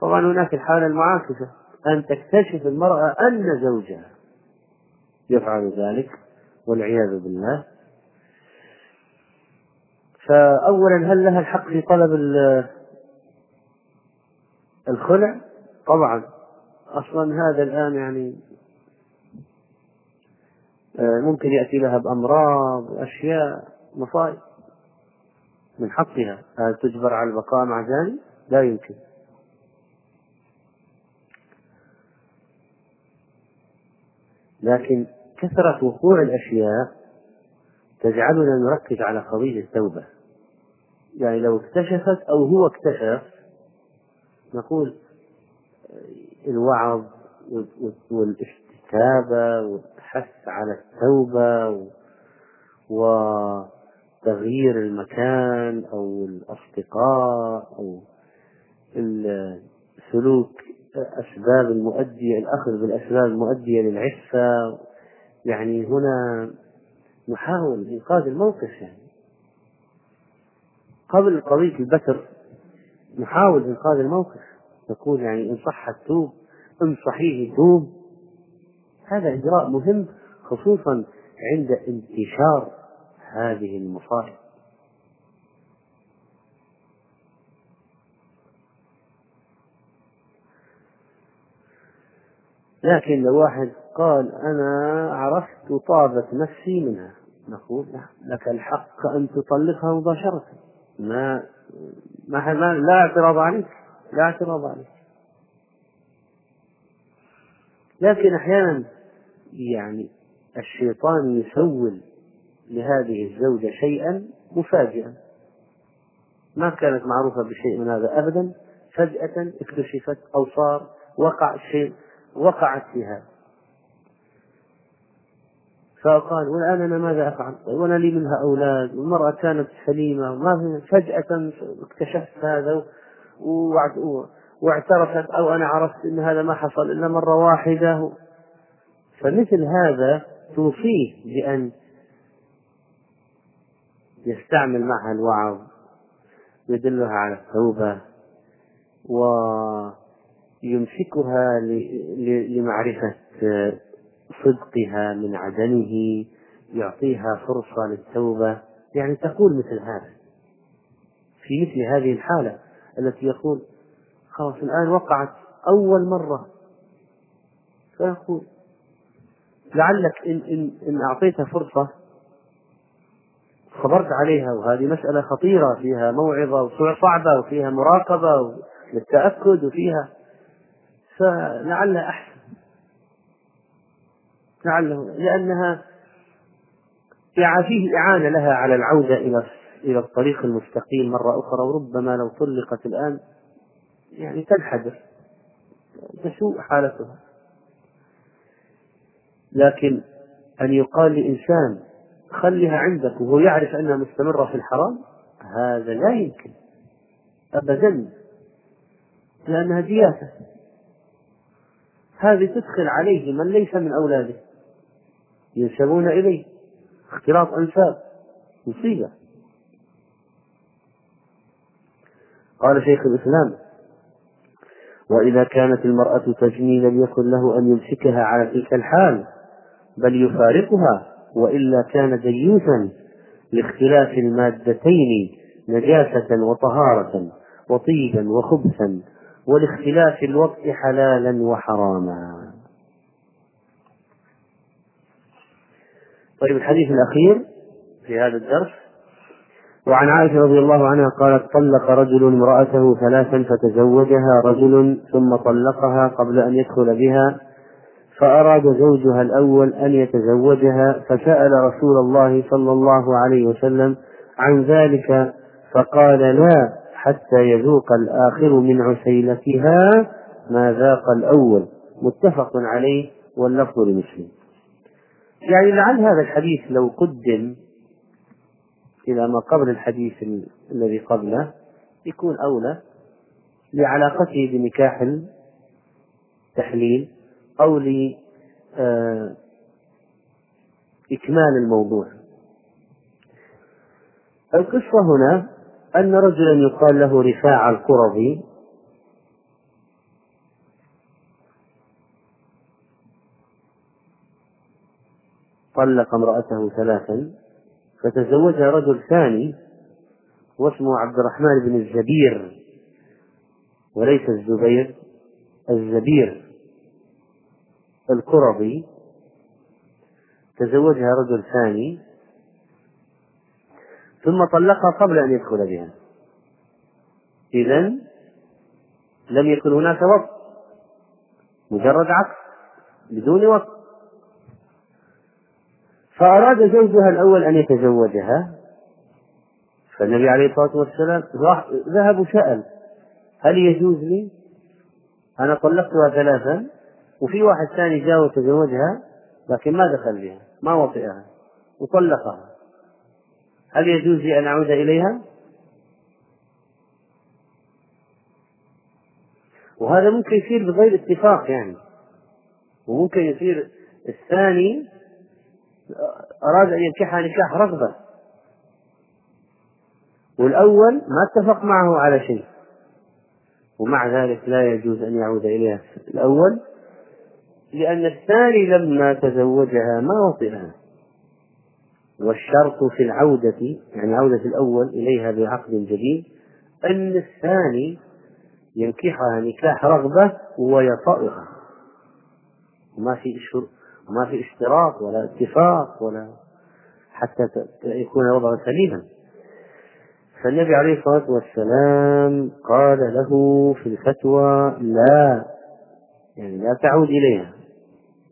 طبعا هناك الحالة المعاكسة. أن تكتشف المرأة أن زوجها يفعل ذلك والعياذ بالله. فأولا هل لها الحق في طلب الخلع؟ طبعا. أصلا هذا الآن يعني آه، ممكن يأتي لها بأمراض وأشياء مصائب. من حقها. هل تجبر على البقاء مع ذلك؟ لا يمكن. لكن كثرة وقوع الأشياء تجعلنا نركز على قضية التوبة. يعني لو اكتشفت أو هو اكتشف نقول الوعظ والاستتابة والحث على التوبة وتغيير المكان أو الأصدقاء أو السلوك أسباب المؤدية الأخذ بالأسباب المؤدية للعفة. يعني هنا نحاول إنقاذ الموقف يعني. قبل قضية البتر نحاول إنقاذ الموقف نقول يعني إن صح التوب إن صحيح توب هذا إجراء مهم خصوصا عند انتشار هذه المصائب. لكن لو واحد قال أنا عرفت وطابت نفسي منها نقول لك الحق أن تطلقها مباشرة. ما ما لا اعتراض عليك لا اعتراض عليك لكن أحيانا يعني الشيطان يسول لهذه الزوجة شيئا مفاجئا. ما كانت معروفة بشيء من هذا أبدا. فجأة اكتشفت أو صار وقع شيء وقعت في هذا فقال والآن أنا ماذا أفعل؟ وأنا لي منها أولاد والمرأة كانت سليمة وما فجأة اكتشفت هذا واعترفت أو أنا عرفت أن هذا ما حصل إلا مرة واحدة فمثل هذا توصيه بأن يستعمل معها الوعظ يدلها على التوبة ويمسكها لمعرفة صدقها من عدمه يعطيها فرصة للتوبة. يعني تقول مثل هذا. في مثل هذه الحالة التي يقول خلاص الآن وقعت أول مرة. فيقول لعلك إن, إن, إن أعطيتها فرصة صبرت عليها. وهذه مسألة خطيرة فيها موعظة وصعبة وفيها مراقبة للتأكد وفيها. فلعلها أحسن لعله لأنها فيه إعانة لها على العودة إلى إلى الطريق المستقيم مرة أخرى وربما لو طلقت الآن يعني تنحدر تسوء حالتها. لكن أن يقال لإنسان خلها عندك وهو يعرف أنها مستمرة في الحرام هذا لا يمكن أبدا لأنها دياسة هذه تدخل عليه من ليس من أولاده. ينسبون إليه. اختلاط أنساب. مصيبة. قال شيخ الإسلام وإذا كانت المرأة تجني لم يكن له أن يمسكها على تلك الحال بل يفارقها وإلا كان ديوثا لاختلاف المادتين نجاسة وطهارة وطيبا وخبثا ولاختلاف الوقت حلالا وحراما. طيب الحديث الأخير في هذا الدرس. وعن عائشة رضي الله عنها قالت طلق رجل امرأته ثلاثا فتزوجها رجل ثم طلقها قبل أن يدخل بها فأراد زوجها الأول أن يتزوجها فسأل رسول الله صلى الله عليه وسلم عن ذلك فقال لا حتى يذوق الآخر من عسيلتها ما ذاق الأول. متفق عليه واللفظ لمسلم. يعني لعل هذا الحديث لو قدم إلى ما قبل الحديث الذي قبله يكون أولى لعلاقته بنكاح التحليل أو لإكمال آه، الموضوع. القصة هنا أن رجلا يقال له رفاع القرظي طلق امرأته ثلاثا فتزوجها رجل ثاني واسمه عبد الرحمن بن الزبير وليس الزبير الزبير القرظي. تزوجها رجل ثاني ثم طلقها قبل أن يدخل بها. إذا لم يكن هناك وقت مجرد عقد بدون وقت فأراد زوجها الأول أن يتزوجها فالنبي عليه الصلاة والسلام ذهب وسأل هل يجوز لي؟ أنا طلقتها ثلاثا وفي واحد ثاني جاء وتزوجها لكن ما دخل بها ما وطئها وطلقها هل يجوز لي أن أعود إليها؟ وهذا ممكن يصير بغير اتفاق يعني وممكن يصير الثاني أراد أن ينكحها نكاح رغبة. والأول ما اتفق معه على شيء. ومع ذلك لا يجوز أن يعود إليها. الأول لأن الثاني لما تزوجها ما وطئها. والشرط في العودة يعني عودة الأول إليها بعقد جديد أن الثاني ينكحها نكاح رغبة ويطأها وما في وما في اشتراط ولا اتفاق ولا حتى يكون الوضع سليما. فالنبي عليه الصلاة والسلام قال له في الفتوى لا يعني لا تعود إليها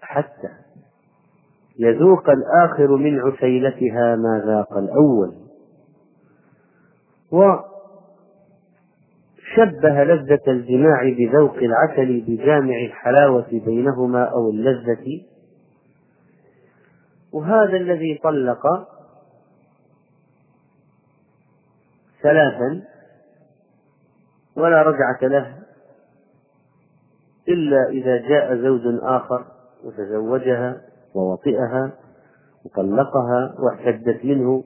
حتى يذوق الآخر من عسيلتها ما ذاق الأول. وشبه لذة الجماع بذوق العسل بجامع الحلاوة بينهما أو اللذة وهذا الذي طلق ثلاثا ولا رجعة له إلا إذا جاء زوج آخر وتزوجها ووطئها وطلقها واعتدت منه.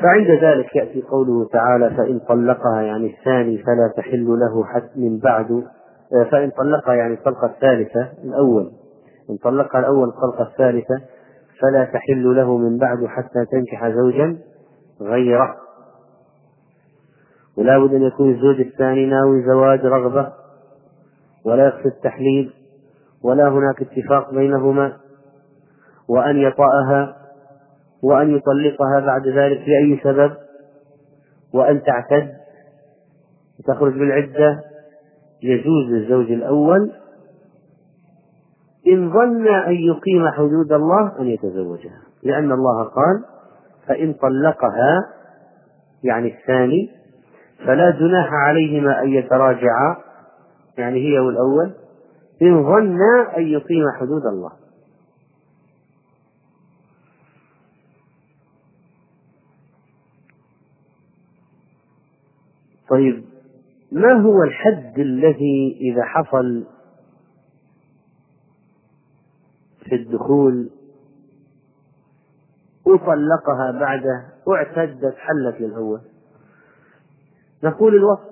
فعند ذلك يأتي قوله تعالى فإن طلقها يعني الثاني فلا تحل له حتى من بعد فإن طلقها يعني الطلقة الثالثة الأول. إن طلقها الأول الطلقة الثالثة فلا تحل له من بعد حتى تنكح زوجا غيره. ولا بد أن يكون الزوج الثاني ناوي زواج رغبة ولا يقصد تحليل ولا هناك اتفاق بينهما وأن يطأها وأن يطلقها بعد ذلك لأي سبب وأن تعتد. وتخرج بالعدة. يجوز للزوج الأول إن ظن أن يقيم حدود الله أن يتزوجها. لأن الله قال فإن طلقها يعني الثاني فلا جناح عليهما أن يتراجعا. يعني هي والأول. إن ظن أن يقيم حدود الله. طيب ما هو الحد الذي إذا حصل في الدخول وطلقها بعده واعتدت حلت للأول نقول الوصف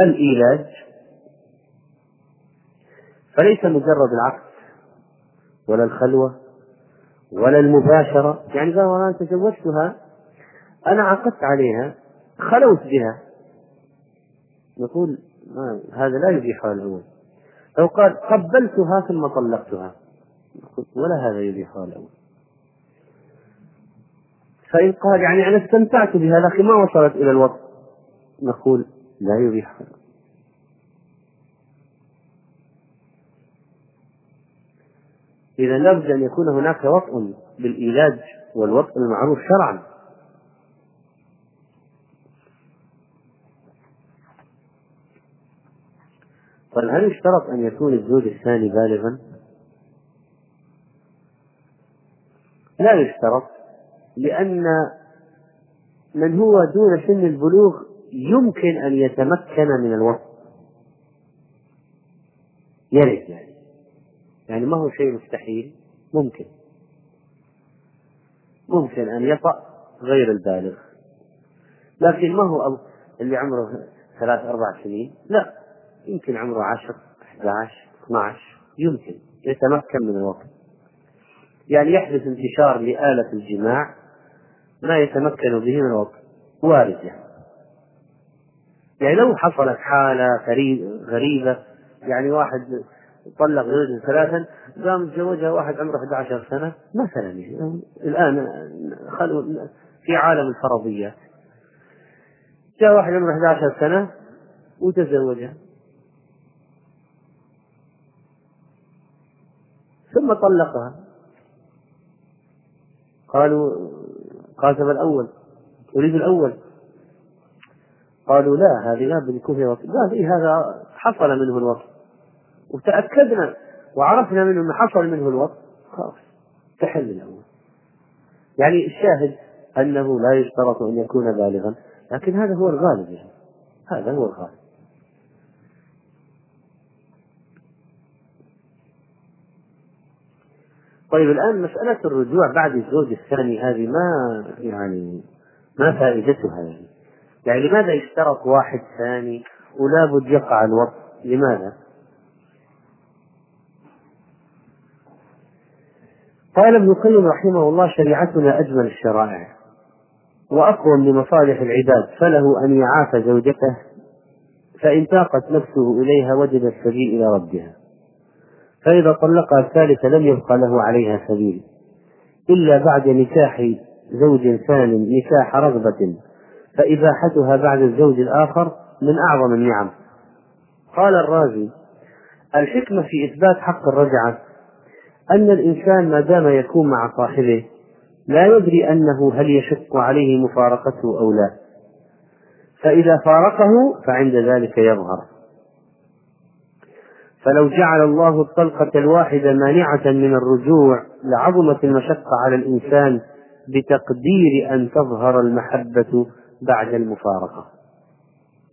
الإيلاج. فليس مجرد العقد ولا الخلوة ولا المباشرة. يعني قال أنا تزوجتها أنا عقدت عليها خلوت بها. نقول هذا لا يبيحها الأول لو قال قبلتها ثم طلقتها. ولا هذا يبيحها الأول فإن قال يعني أنا استمتعت بها لكن ما وصلت إلى الوقت. نقول لا يبيحها إذا لابد أن يكون هناك وطء بالإيلاج والوطء المعروف شرعا. قال هل يشترط أن يكون الزوج الثاني بالغا؟ لا يشترط لأن من هو دون سن البلوغ يمكن أن يتمكن من الوصف. يرد يعني. يعني ما هو شيء مستحيل ممكن. ممكن أن يطأ غير البالغ. لكن ما هو اللي عمره ثلاث أربع سنين؟ لا. يمكن عمره عشر 11 12 يمكن يتمكن من الوقت. يعني يحدث انتشار لآلة الجماع ما يتمكن به من الوقت. وارد يعني. يعني لو حصلت حالة غريبة يعني واحد طلق زوجته ثلاثا قام تزوجها واحد عمره 11 سنة مثلا يعني. الآن في عالم الفرضيات. جاء واحد عمره 11 سنة وتزوجها. ثم طلقها. قالوا قاسم الأول تريد الأول. قالوا لا هذه يكون فيها قال إيه هذا حصل منه الوصف وتأكدنا وعرفنا منه أنه حصل منه الوصف خلاص تحل الأول. يعني الشاهد أنه لا يشترط أن يكون بالغا لكن هذا هو الغالب يعني. هذا هو الغالب. طيب الآن مسألة الرجوع بعد الزوج الثاني هذه ما يعني ما فائدتها؟ يعني يعني لماذا يشترط واحد ثاني ولا بد يقع الوقت؟ لماذا؟ قال ابن القيم رحمه الله شريعتنا أجمل الشرائع وأقوم لمصالح العباد فله أن يعاف زوجته فإن تاقت نفسه إليها وجد السبيل إلى ربها. فإذا طلقها الثالثة لم يبقى له عليها سبيل إلا بعد نكاح زوج ثان نكاح رغبة فإباحتها بعد الزوج الآخر من أعظم النعم. قال الرازي الحكمة في إثبات حق الرجعة أن الإنسان ما دام يكون مع صاحبه لا يدري أنه هل يشق عليه مفارقته أو لا. فإذا فارقه فعند ذلك يظهر. فلو جعل الله الطلقة الواحدة مانعة من الرجوع لعظمت المشقة على الإنسان بتقدير أن تظهر المحبة بعد المفارقة.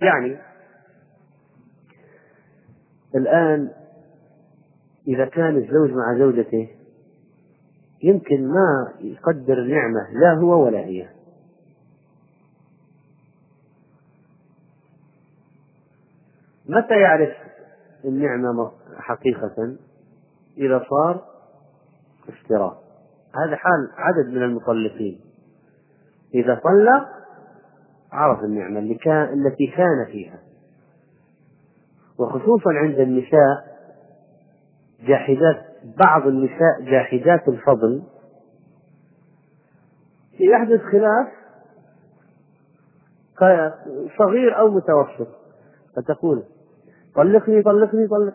يعني الآن إذا كان الزوج مع زوجته يمكن ما يقدر النعمة لا هو ولا هي. متى يعرف النعمة حقيقة. إذا صار اشتراء هذا حال عدد من المطلقين. إذا طلق عرف النعمة اللي كان التي كان فيها. وخصوصا عند النساء جاحدات بعض النساء جاحدات الفضل يحدث خلاف صغير أو متوسط فتقول طلقني طلقني طلق.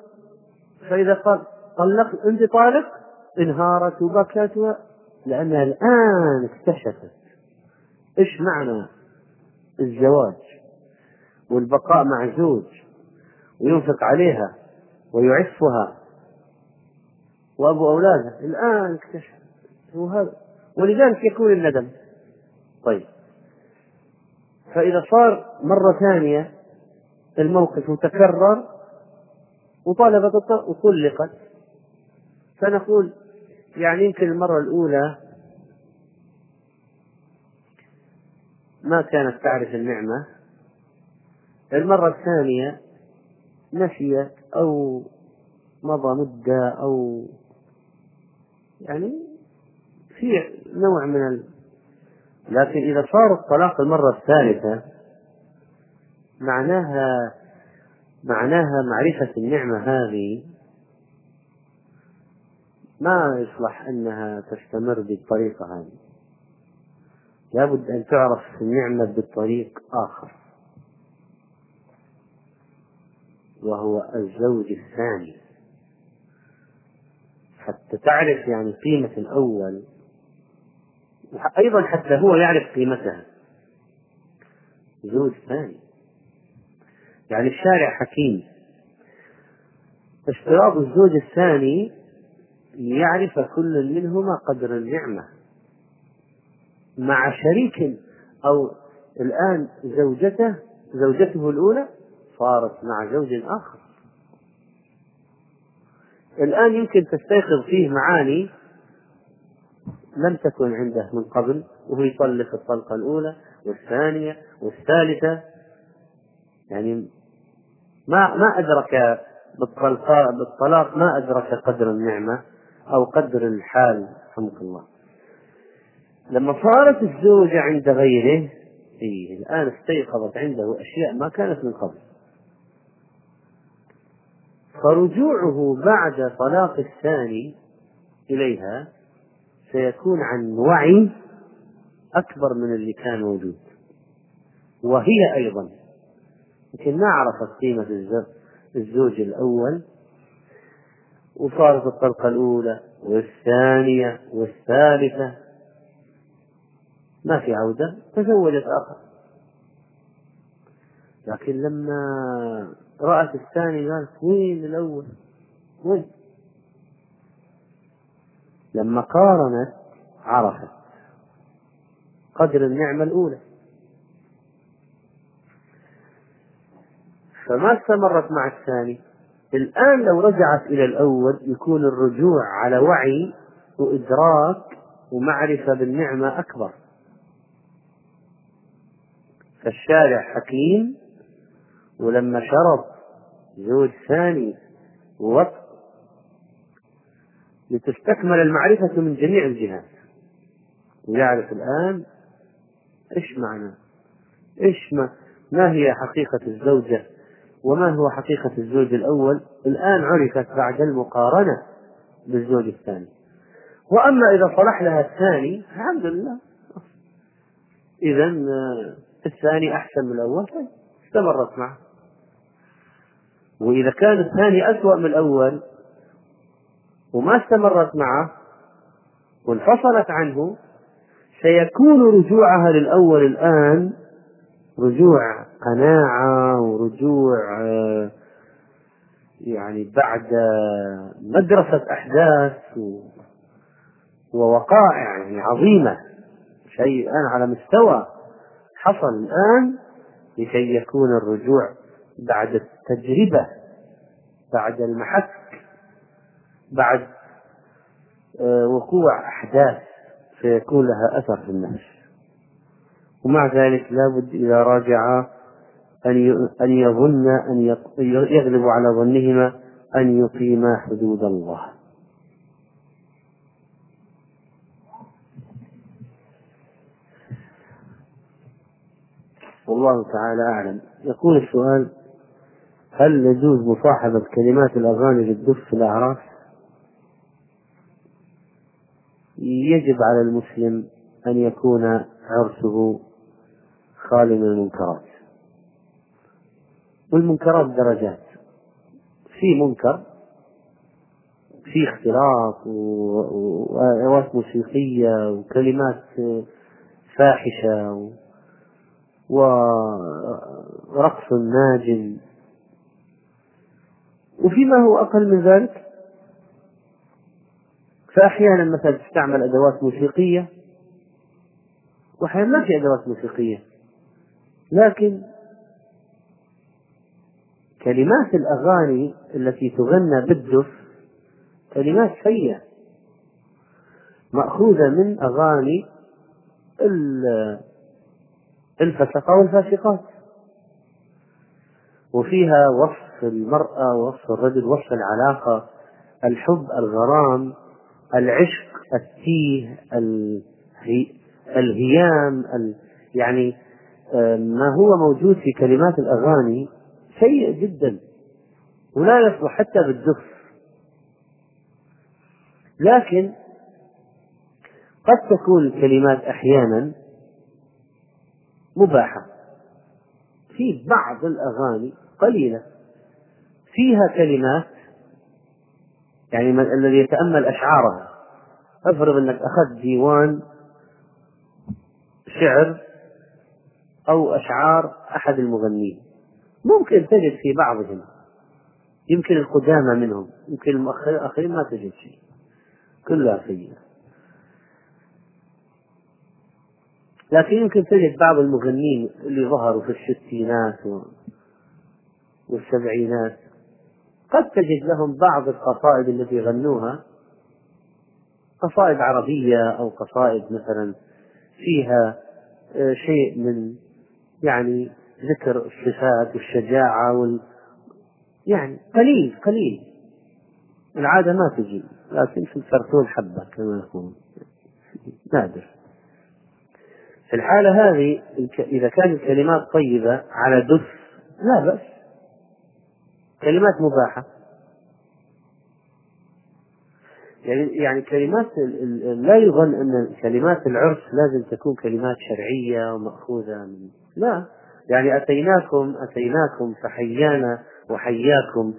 فإذا قال طلق أنت طالق انهارت وبكت لأنها الآن اكتشفت. إيش معنى الزواج؟ والبقاء مع زوج وينفق عليها ويعفها. وأبو أولادها الآن اكتشف وهذا ولذلك يكون الندم. طيب. فإذا صار مرة ثانية الموقف تكرر وطالبت وطلقت. فنقول يعني يمكن المرة الأولى ما كانت تعرف النعمة. المرة الثانية نسيت أو مضى مدة أو يعني في نوع من ال... لكن إذا صار الطلاق المرة الثالثة معناها معناها معرفة النعمة هذه ما يصلح أنها تستمر بالطريقة هذه. لابد أن تعرف النعمة بطريق آخر. وهو الزوج الثاني. حتى تعرف يعني قيمة الأول أيضا حتى هو يعرف قيمتها. زوج ثاني. يعني الشارع حكيم. اشتراط الزوج الثاني ليعرف كل منهما قدر النعمة. مع شريك أو الآن زوجته زوجته الأولى صارت مع زوج آخر. الآن يمكن تستيقظ فيه معاني لم تكن عنده من قبل وهو يطلق الطلقة الأولى والثانية والثالثة. يعني ما ما أدرك بالطلاق ما أدرك قدر النعمة أو قدر الحال رحمك الله. لما صارت الزوجة عند غيره إيه الآن استيقظت عنده أشياء ما كانت من قبل. فرجوعه بعد طلاق الثاني إليها سيكون عن وعي أكبر من اللي كان موجود. وهي أيضا. لكن ما عرفت قيمة الزوج الأول. وصارت الطلقة الأولى والثانية والثالثة. ما في عودة تزوجت آخر. لكن لما رأت الثاني قالت وين الأول؟ وين؟ لما قارنت عرفت قدر النعمة الأولى. فما استمرت مع الثاني. الآن لو رجعت إلى الأول يكون الرجوع على وعي وإدراك ومعرفة بالنعمة أكبر. فالشارع حكيم ولما شرب زوج ثاني ووقت لتستكمل المعرفة من جميع الجهات ويعرف الآن إيش معنى إيش ما, ما هي حقيقة الزوجة؟ وما هو حقيقة الزوج الأول؟ الآن عرفت بعد المقارنة بالزوج الثاني. وأما إذا صلح لها الثاني الحمد لله. إذا آه، الثاني أحسن من الأول. طيب، استمرت معه. وإذا كان الثاني أسوأ من الأول وما استمرت معه وانفصلت عنه سيكون رجوعها للأول الآن رجوع قناعة ورجوع يعني بعد مدرسة أحداث ووقائع يعني عظيمة شيء الآن على مستوى حصل الآن لكي يكون الرجوع بعد التجربة بعد المحك بعد آه، وقوع أحداث سيكون لها أثر في النفس. ومع ذلك لابد إذا راجعا أن يظن أن يغلب على ظنهما أن يقيما حدود الله والله تعالى أعلم يقول السؤال هل يجوز مصاحبة كلمات الأغاني للدف في الأعراس؟ يجب على المسلم أن يكون عرسه خالي من المنكرات. والمنكرات درجات. في منكر في اختلاط وأدوات موسيقية وكلمات فاحشة ورقص ناجم. وفيما هو أقل من ذلك فأحيانا مثلا تستعمل أدوات موسيقية وأحيانا ما في أدوات موسيقية. لكن كلمات الأغاني التي تغنى بالدف كلمات سيئة مأخوذة من أغاني الفسقة والفاسقات. وفيها وصف المرأة وصف الرجل وصف العلاقة الحب الغرام العشق التيه الهيام يعني ما هو موجود في كلمات الأغاني سيء جدا ولا يصلح حتى بالدف لكن قد تكون الكلمات أحيانا مباحة. في بعض الأغاني قليلة. فيها كلمات يعني الذي يتأمل أشعارها. افرض أنك أخذت ديوان شعر أو أشعار أحد المغنين ممكن تجد في بعضهم. يمكن القدامى منهم. يمكن الآخرين ما تجد شيء. كلها سيئة. لكن يمكن تجد بعض المغنين اللي ظهروا في الستينات والسبعينات. قد تجد لهم بعض القصائد التي غنوها. قصائد عربية أو قصائد مثلا فيها آه، شيء من يعني ذكر الصفات والشجاعة وال يعني قليل قليل. العادة ما تجي لكن في الفرتون حبة كما يقولون نادر. في الحالة هذه إذا كانت الكلمات طيبة على دف لا بأس. كلمات مباحة. يعني يعني كلمات لا يظن أن كلمات العرس لازم تكون كلمات شرعية ومأخوذة من لا. يعني أتيناكم أتيناكم فحيانا وحياكم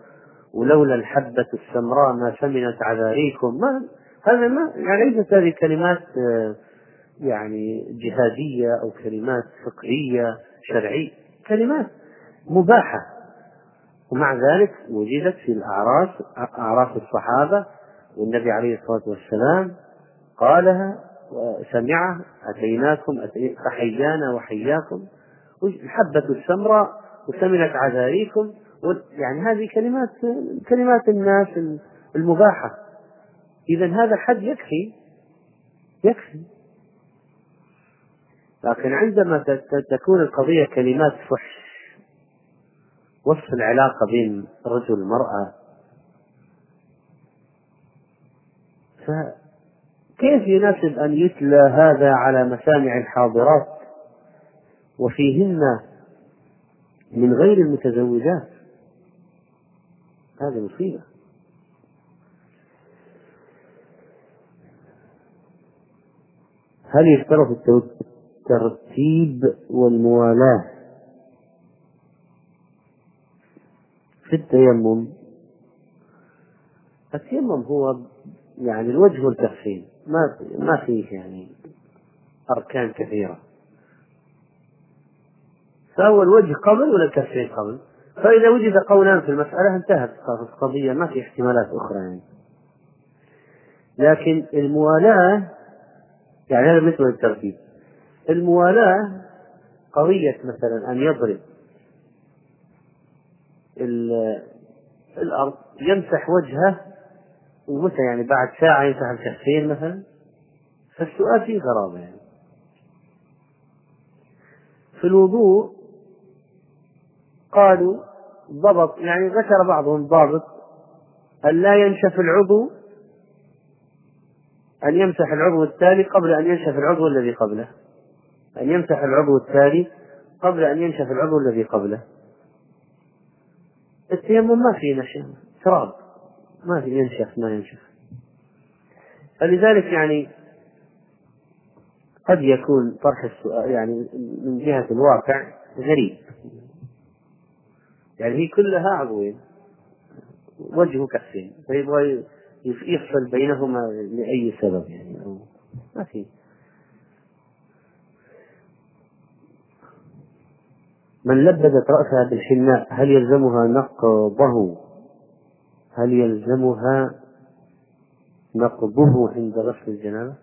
ولولا الحبة السمراء ما سمنت عذاريكم. ما هذا ما يعني ليست هذه كلمات يعني جهادية أو كلمات فقهية شرعية كلمات مباحة. ومع ذلك وجدت في الأعراس أعراس الصحابة والنبي عليه الصلاة والسلام قالها وسمعها أتيناكم فحيانا وحياكم. الحبة السمراء وسمنت عذاريكم يعني هذه كلمات كلمات الناس المباحة. إذا هذا حد يكفي. يكفي. لكن عندما تكون القضية كلمات فحش وصف العلاقة بين الرجل والمرأة فكيف يناسب أن يتلى هذا على مسامع الحاضرات؟ وفيهن من غير المتزوجات. هذه مصيبة. هل يشترط الترتيب والموالاة في التيمم؟ التيمم هو يعني الوجه والكفين ما ما فيه يعني أركان كثيرة. فهو الوجه قبل ولا الكفين قبل؟ فإذا وجد قولان في المسألة انتهت القضية ما في احتمالات أخرى يعني. لكن الموالاة يعني هذا بالنسبة للترتيب الموالاة قضية مثلا أن يضرب الأرض يمسح وجهه ومتى يعني؟ بعد ساعة يمسح الكفين مثلا؟ فالسؤال فيه غرابة يعني. في الوضوء قالوا ضبط يعني ذكر بعضهم ضابط أن لا ينشف العضو أن يمسح العضو التالي قبل أن ينشف العضو الذي قبله. أن يمسح العضو التالي قبل أن ينشف العضو الذي قبله. التيمم ما فيه نشف تراب ما في ينشف ما ينشف. فلذلك يعني قد يكون طرح السؤال يعني من جهة الواقع غريب. يعني هي كلها عضوين وجه كفين. فيبغى يفصل بينهما لأي سبب يعني ما في. من لبدت رأسها بالحناء هل يلزمها نقضه؟ هل يلزمها نقضه عند غسل الجنابة؟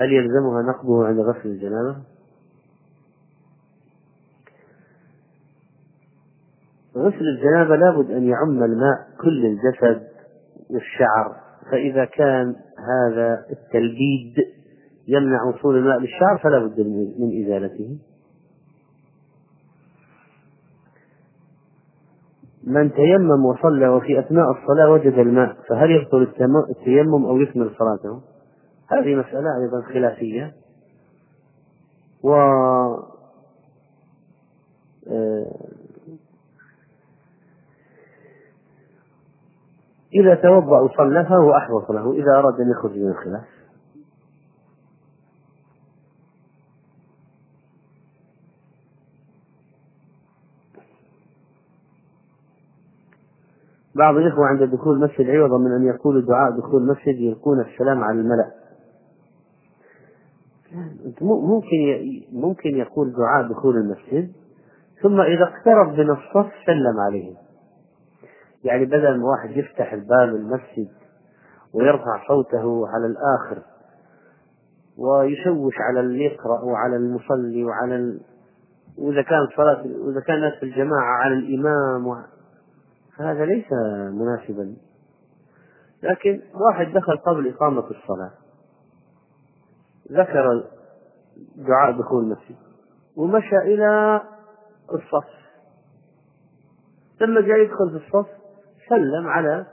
هل يلزمها نقضه عند غسل الجنابة؟ غسل الجنابة لابد أن يعم الماء كل الجسد والشعر فإذا كان هذا التلبيد يمنع وصول الماء للشعر فلا بد من إزالته من تيمم وصلى وفي أثناء الصلاة وجد الماء فهل يبطل التيمم أو يكمل صلاته؟ هذه مسألة أيضا خلافية و آه، إذا توضأ وصلى فهو أحوط له إذا أراد أن يخرج من الخلاف. بعض الإخوة عند دخول المسجد عوضا من أن يقولوا دعاء دخول المسجد يلقون السلام على الملأ. ممكن ممكن يقول دعاء دخول المسجد ثم إذا اقترب من الصف سلم عليهم. يعني بدل ما واحد يفتح الباب المسجد ويرفع صوته على الآخر ويشوش على اللي يقرأ وعلى المصلي وعلى ال... وإذا كان صلاة وإذا كان الناس في الجماعة على الإمام و... فهذا ليس مناسبا. لكن واحد دخل قبل إقامة الصلاة ذكر دعاء دخول المسجد ومشى إلى الصف. لما جاء يدخل في الصف سلم على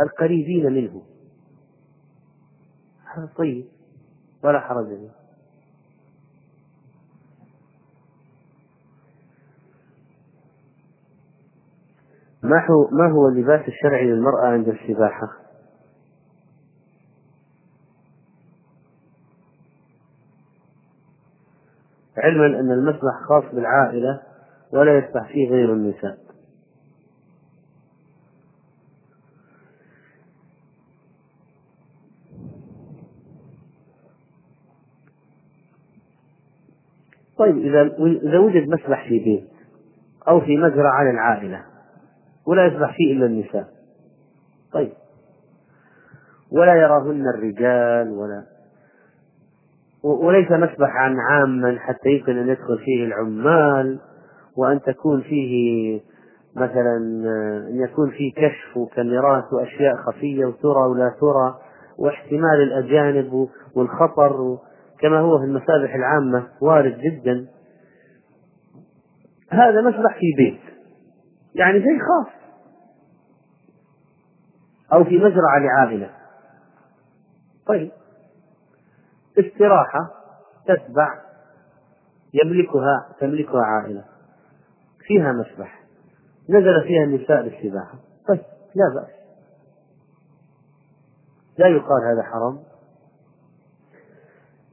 القريبين منه. هذا طيب ولا حرج فيه. ما هو ما هو اللباس الشرعي للمرأة عند السباحة؟ علما أن المسبح خاص بالعائلة ولا يسبح فيه غير النساء. طيب إذا إذا وجد مسبح في بيت أو في مزرعة للعائلة ولا يسبح فيه إلا النساء. طيب. ولا يراهن الرجال ولا وليس مسبحا عاما حتى يمكن أن يدخل فيه العمال وأن تكون فيه مثلا أن يكون فيه كشف وكاميرات وأشياء خفية وترى ولا ترى واحتمال الأجانب والخطر كما هو في المسابح العامة وارد جدا. هذا مسبح في بيت. يعني شيء خاص. أو في مزرعة لعائلة طيب. استراحة تتبع يملكها تملكها عائلة. فيها مسبح. نزل فيها النساء للسباحة طيب لا بأس. لا يقال هذا حرام.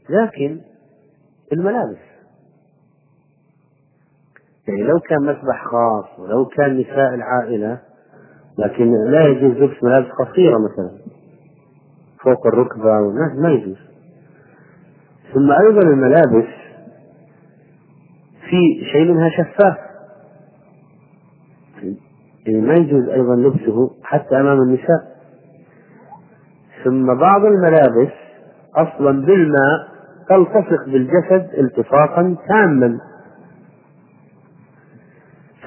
لكن الملابس. يعني لو كان مسبح خاص ولو كان نساء العائلة لكن لا يجوز لبس ملابس قصيرة مثلا. فوق الركبة ما يجوز. ثم أيضا الملابس في شيء منها شفاف. يعني ما يجوز أيضا لبسه حتى أمام النساء. ثم بعض الملابس أصلا بالماء تلتصق بالجسد التصاقا تاما.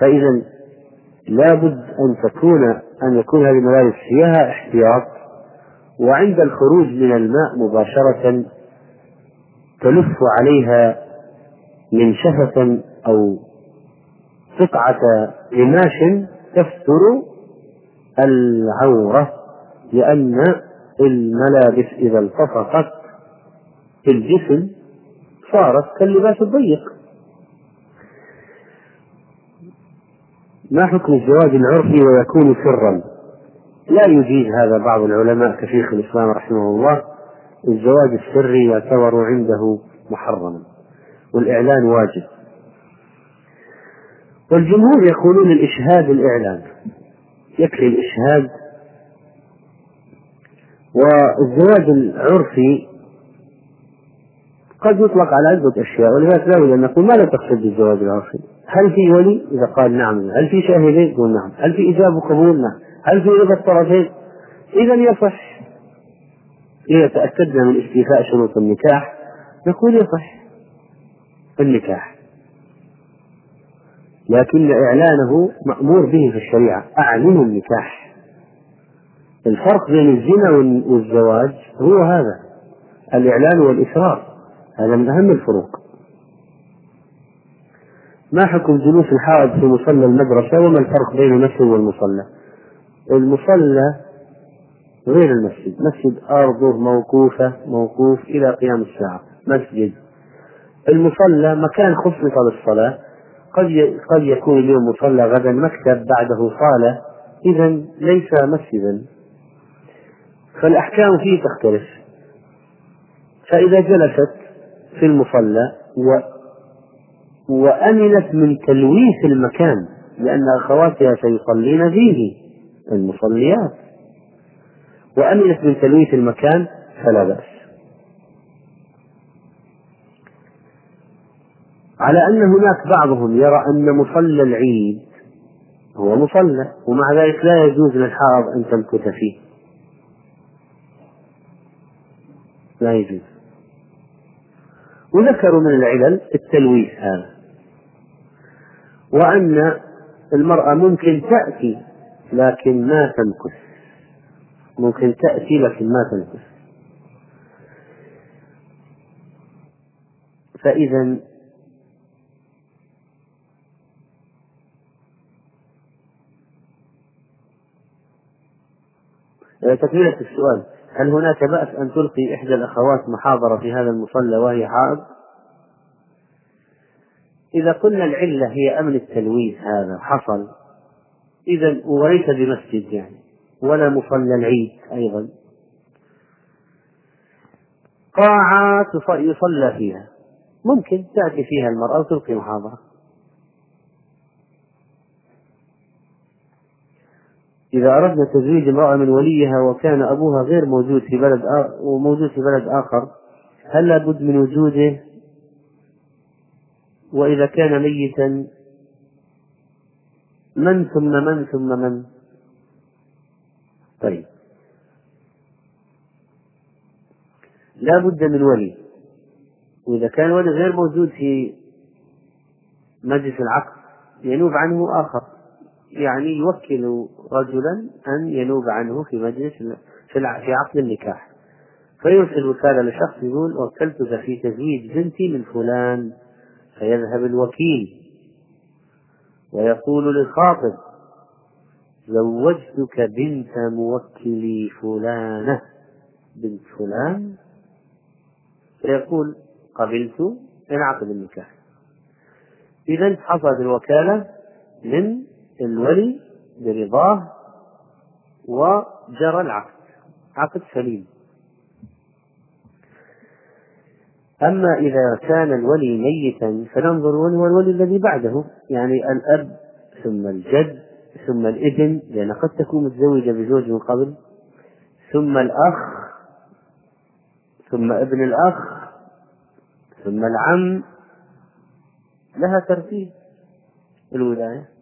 فإذا لابد أن تكون أن يكون هذه الملابس فيها احتياط وعند الخروج من الماء مباشرة تلف عليها منشفة أو قطعة قماش تستر العورة لأن الملابس إذا التصقت في الجسم صارت كاللباس الضيق. ما حكم الزواج العرفي ويكون سرا؟ لا يجيز هذا بعض العلماء كشيخ الإسلام رحمه الله. الزواج السري يعتبر عنده محرما والإعلان واجب. والجمهور يقولون الإشهاد الإعلان يكفي الإشهاد. والزواج العرفي قد يطلق على عدة أشياء ولذلك لا بد أن نقول ماذا تقصد بالزواج العرفي؟ هل في ولي؟ إذا قال نعم، هل في شاهدين؟ يقول نعم، هل في إجابة وقبول؟ نعم، هل في رضا الطرفين؟ إذا يصح إذا تأكدنا من استيفاء شروط النكاح نقول يصح النكاح لكن إعلانه مأمور به في الشريعة أعلنوا النكاح الفرق بين الزنا والزواج هو هذا الإعلان والإسرار هذا من أهم الفروق. ما حكم جلوس الحائض في مصلى المدرسة وما الفرق بين المسجد والمصلى؟ المصلى غير المسجد مسجد أرضه موقوفة موقوف إلى قيام الساعة مسجد. المصلى مكان خصص للصلاة قد قد يكون اليوم مصلى غدا مكتب بعده صالة. إذا ليس مسجدا. فالأحكام فيه تختلف. فإذا جلست في المصلى و وأمنت من تلويث المكان لأن أخواتها سيصلين فيه المصليات. وأمنت من تلويث المكان فلا بأس. على أن هناك بعضهم يرى أن مصلى العيد هو مصلى ومع ذلك لا يجوز للحائض أن تمكث فيه. لا يجوز. وذكروا من العلل التلويث هذا. وأن المرأة ممكن تأتي لكن ما تمكث ممكن تأتي لكن ما تمكث فإذا تكملة السؤال. هل هناك بأس أن تلقي إحدى الأخوات محاضرة في هذا المصلى وهي حائض؟ إذا قلنا العلة هي أمن التلويث هذا حصل. إذا وليس بمسجد يعني ولا مصلى العيد أيضا. قاعة يصلى فيها. ممكن تأتي فيها المرأة وتلقي محاضرة. إذا أردنا تزويج امرأة من وليها وكان أبوها غير موجود في بلد آخر وموجود في بلد آخر هل لابد من وجوده؟ وإذا كان ميتا من ثم من ثم من؟ طيب. لا بد من ولي. وإذا كان ولي غير موجود في مجلس العقد ينوب عنه آخر. يعني يوكل رجلا أن ينوب عنه في مجلس في عقد النكاح. فيرسل وكالة لشخص يقول وكلتك في تزويج بنتي من فلان. فيذهب الوكيل ويقول للخاطب زوجتك بنت موكلي فلانة. بنت فلان؟ فيقول قبلت انعقد النكاح. إذا حصلت الوكالة من الولي برضاه وجرى العقد عقد سليم. أما إذا كان الولي ميتا فننظر من هو الولي الذي بعده يعني الأب ثم الجد ثم الابن لأن قد تكون متزوجة بزوج من قبل ثم الأخ ثم ابن الأخ ثم العم لها ترتيب الولاية.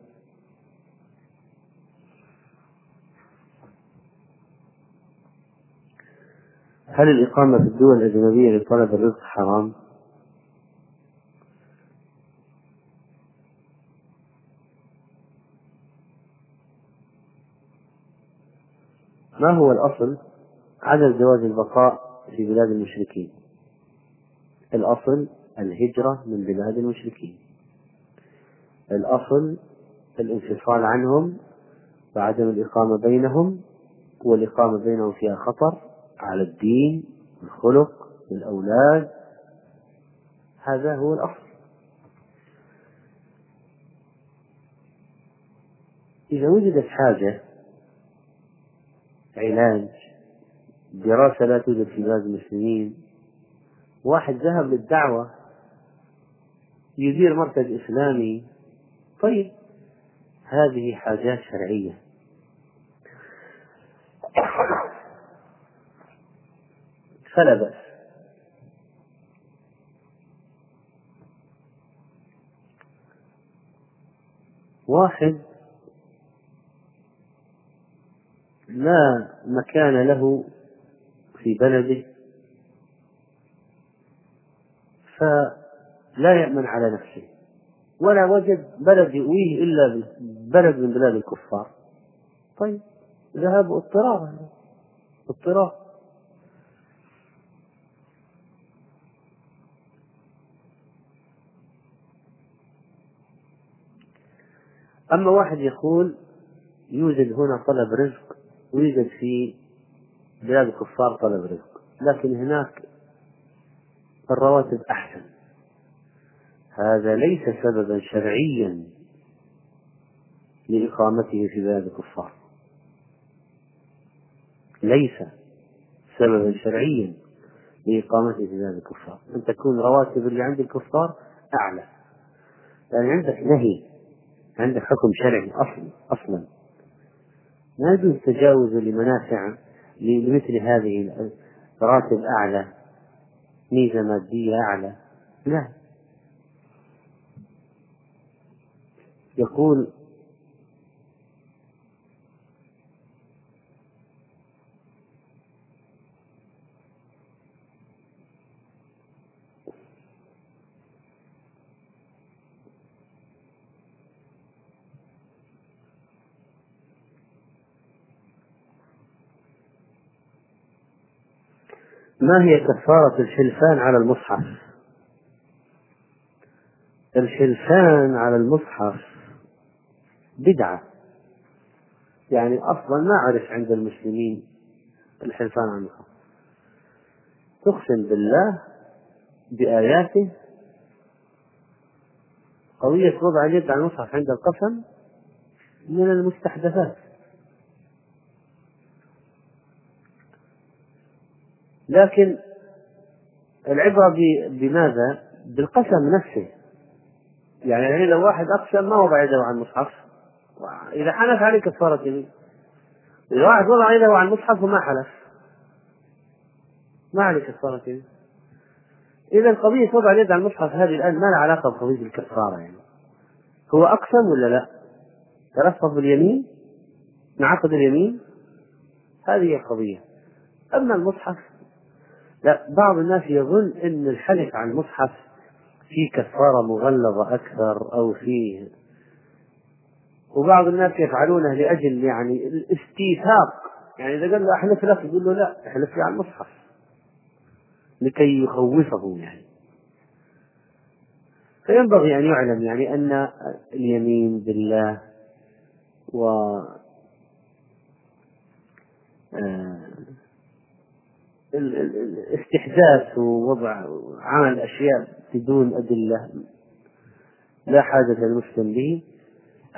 هل الإقامة في الدول الأجنبية لطلب الرزق حرام؟ ما هو الأصل عدم جواز البقاء في بلاد المشركين؟ الأصل الهجرة من بلاد المشركين الأصل الانفصال عنهم وعدم الإقامة بينهم والإقامة بينهم فيها خطر على الدين الخلق الأولاد. هذا هو الأصل. إذا وجدت حاجة علاج دراسة لا توجد في بلاد المسلمين واحد ذهب للدعوة يدير مركز إسلامي طيب هذه حاجات شرعية. فلا بأس واحد. لا مكان له في بلده. فلا يأمن على نفسه. ولا وجد بلد يؤويه إلا بلد من بلاد الكفار. طيب ذهاب اضطرار اضطرار. أما واحد يقول يوجد هنا طلب رزق ويوجد في بلاد الكفار طلب رزق لكن هناك الرواتب أحسن. هذا ليس سببا شرعيا لإقامته في بلاد الكفار. ليس سببا شرعيا لإقامته في بلاد الكفار. أن تكون رواتب اللي عند الكفار أعلى. يعني عندك نهي عندك حكم شرعي أصلا أصلا. ما يجوز تجاوز لمنافع لمثل هذه راتب أعلى ميزة مادية أعلى. لا. يقول ما هي كفارة الحلفان على المصحف؟ الحلفان على المصحف بدعة. يعني أصلا ما أعرف عند المسلمين الحلفان على المصحف. تقسم بالله بآياته. قضية وضع اليد على المصحف عند القسم من المستحدثات. لكن العبرة بماذا؟ بالقسم نفسه. يعني لو واحد أقسم ما وضع يده على المصحف إذا حلف عليه كفارة يمين إذا واحد وضع يده على المصحف وما حلف. ما عليه كفارة يمين إذا قضية وضع اليد على المصحف هذه الآن ما لها علاقة بقضية الكفارة يعني. هو أقسم ولا لا؟ تلفظ باليمين؟ نعقد اليمين؟ هذه هي القضية. أما المصحف لا بعض الناس يظن أن الحلف عن المصحف في كفارة مغلظة أكثر أو فيه وبعض الناس يفعلونه لأجل يعني الاستيثاق. يعني إذا قال له أحلف لك يقول له لا أحلف لي على المصحف. لكي يخوفه يعني. فينبغي أن يعلم يعني أن اليمين بالله و آه الاستحداث ووضع عمل أشياء بدون أدلة لا حاجة للمسلم به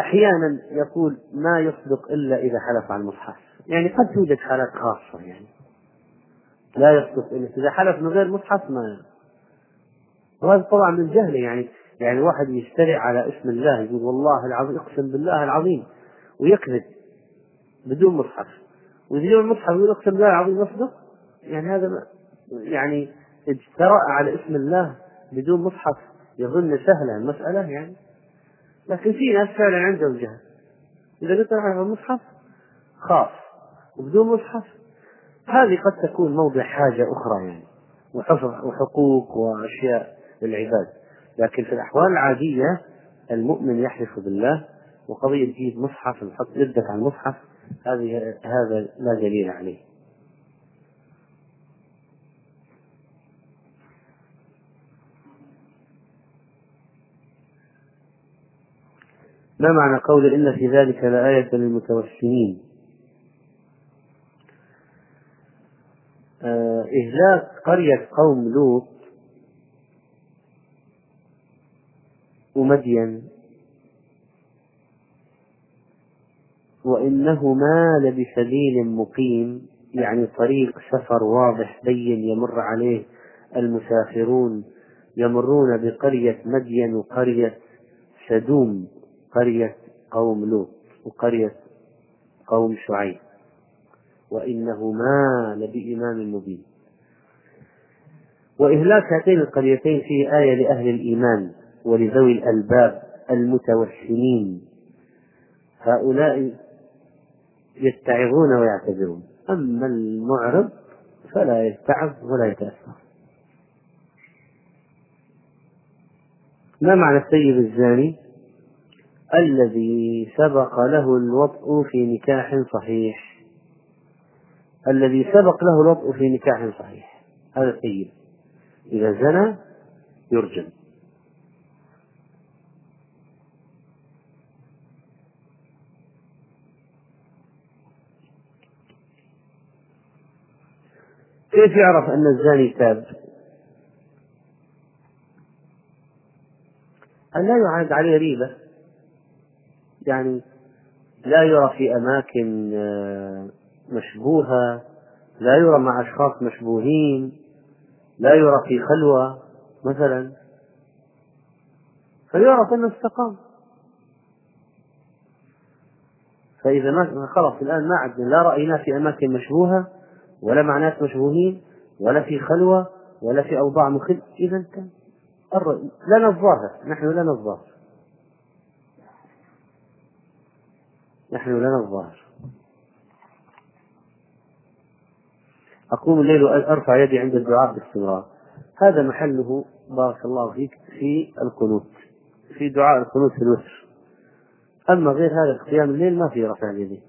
أحيانا يقول ما يصدق إلا إذا حلف على المصحف. يعني قد توجد حالات خاصة يعني. لا يصدق إلا إذا حلف من غير مصحف ما وهذا طبعا من جهله يعني. يعني واحد يشترع على اسم الله يقول والله العظيم اقسم بالله العظيم ويكذب بدون مصحف. ويجيب المصحف ويقول اقسم بالله العظيم يصدق. يعني هذا يعني اجترأ على اسم الله بدون مصحف يظن سهلة المسألة يعني. لكن في ناس فعلا عندهم جهل. إذا قلت على المصحف خاص وبدون مصحف هذه قد تكون موضع حاجة أخرى يعني وحفظ وحقوق وأشياء للعباد. لكن في الأحوال العادية المؤمن يحلف بالله وقضية تجيب مصحف نحط يدك على المصحف هذه هذا لا دليل عليه. ما معنى قول إن في ذلك لآية للمتوسمين آه إهلاك قرية قوم لوط ومدين وإنهما لبسبيل مقيم يعني طريق سفر واضح بين يمر عليه المسافرون يمرون بقرية مدين وقرية سدوم. قرية قوم لوط وقرية قوم شعيب وإنهما لبإمام مبين. وإهلاك هاتين القريتين فيه آية لأهل الإيمان ولذوي الألباب المتوسمين هؤلاء يتعظون ويعتذرون. أما المعرض فلا يتعظ ولا يتأثر. ما معنى السيد الزاني؟ الذي سبق له الوطء في نكاح صحيح. الذي سبق له الوطء في نكاح صحيح. هذا السيد إذا زنى يرجم. كيف يعرف أن الزاني تاب؟ لا يعاد عليه ريبة. يعني لا يرى في أماكن آه، مشبوهة لا يرى مع أشخاص مشبوهين لا يرى في خلوة مثلا. فيعرف أنه استقام فإذا ما خلاص الآن ما عندنا لا رأيناه في أماكن مشبوهة ولا مع ناس مشبوهين ولا في خلوة ولا في أوضاع مخل. إذا كان لنا الظاهر نحن لنا الظاهر نحن لنا الظاهر أقوم الليل وأرفع يدي عند الدعاء باستمرار. هذا محله بارك الله فيك في القنوت في دعاء القنوت في الوتر. أما غير هذا قيام الليل ما في رفع اليدين.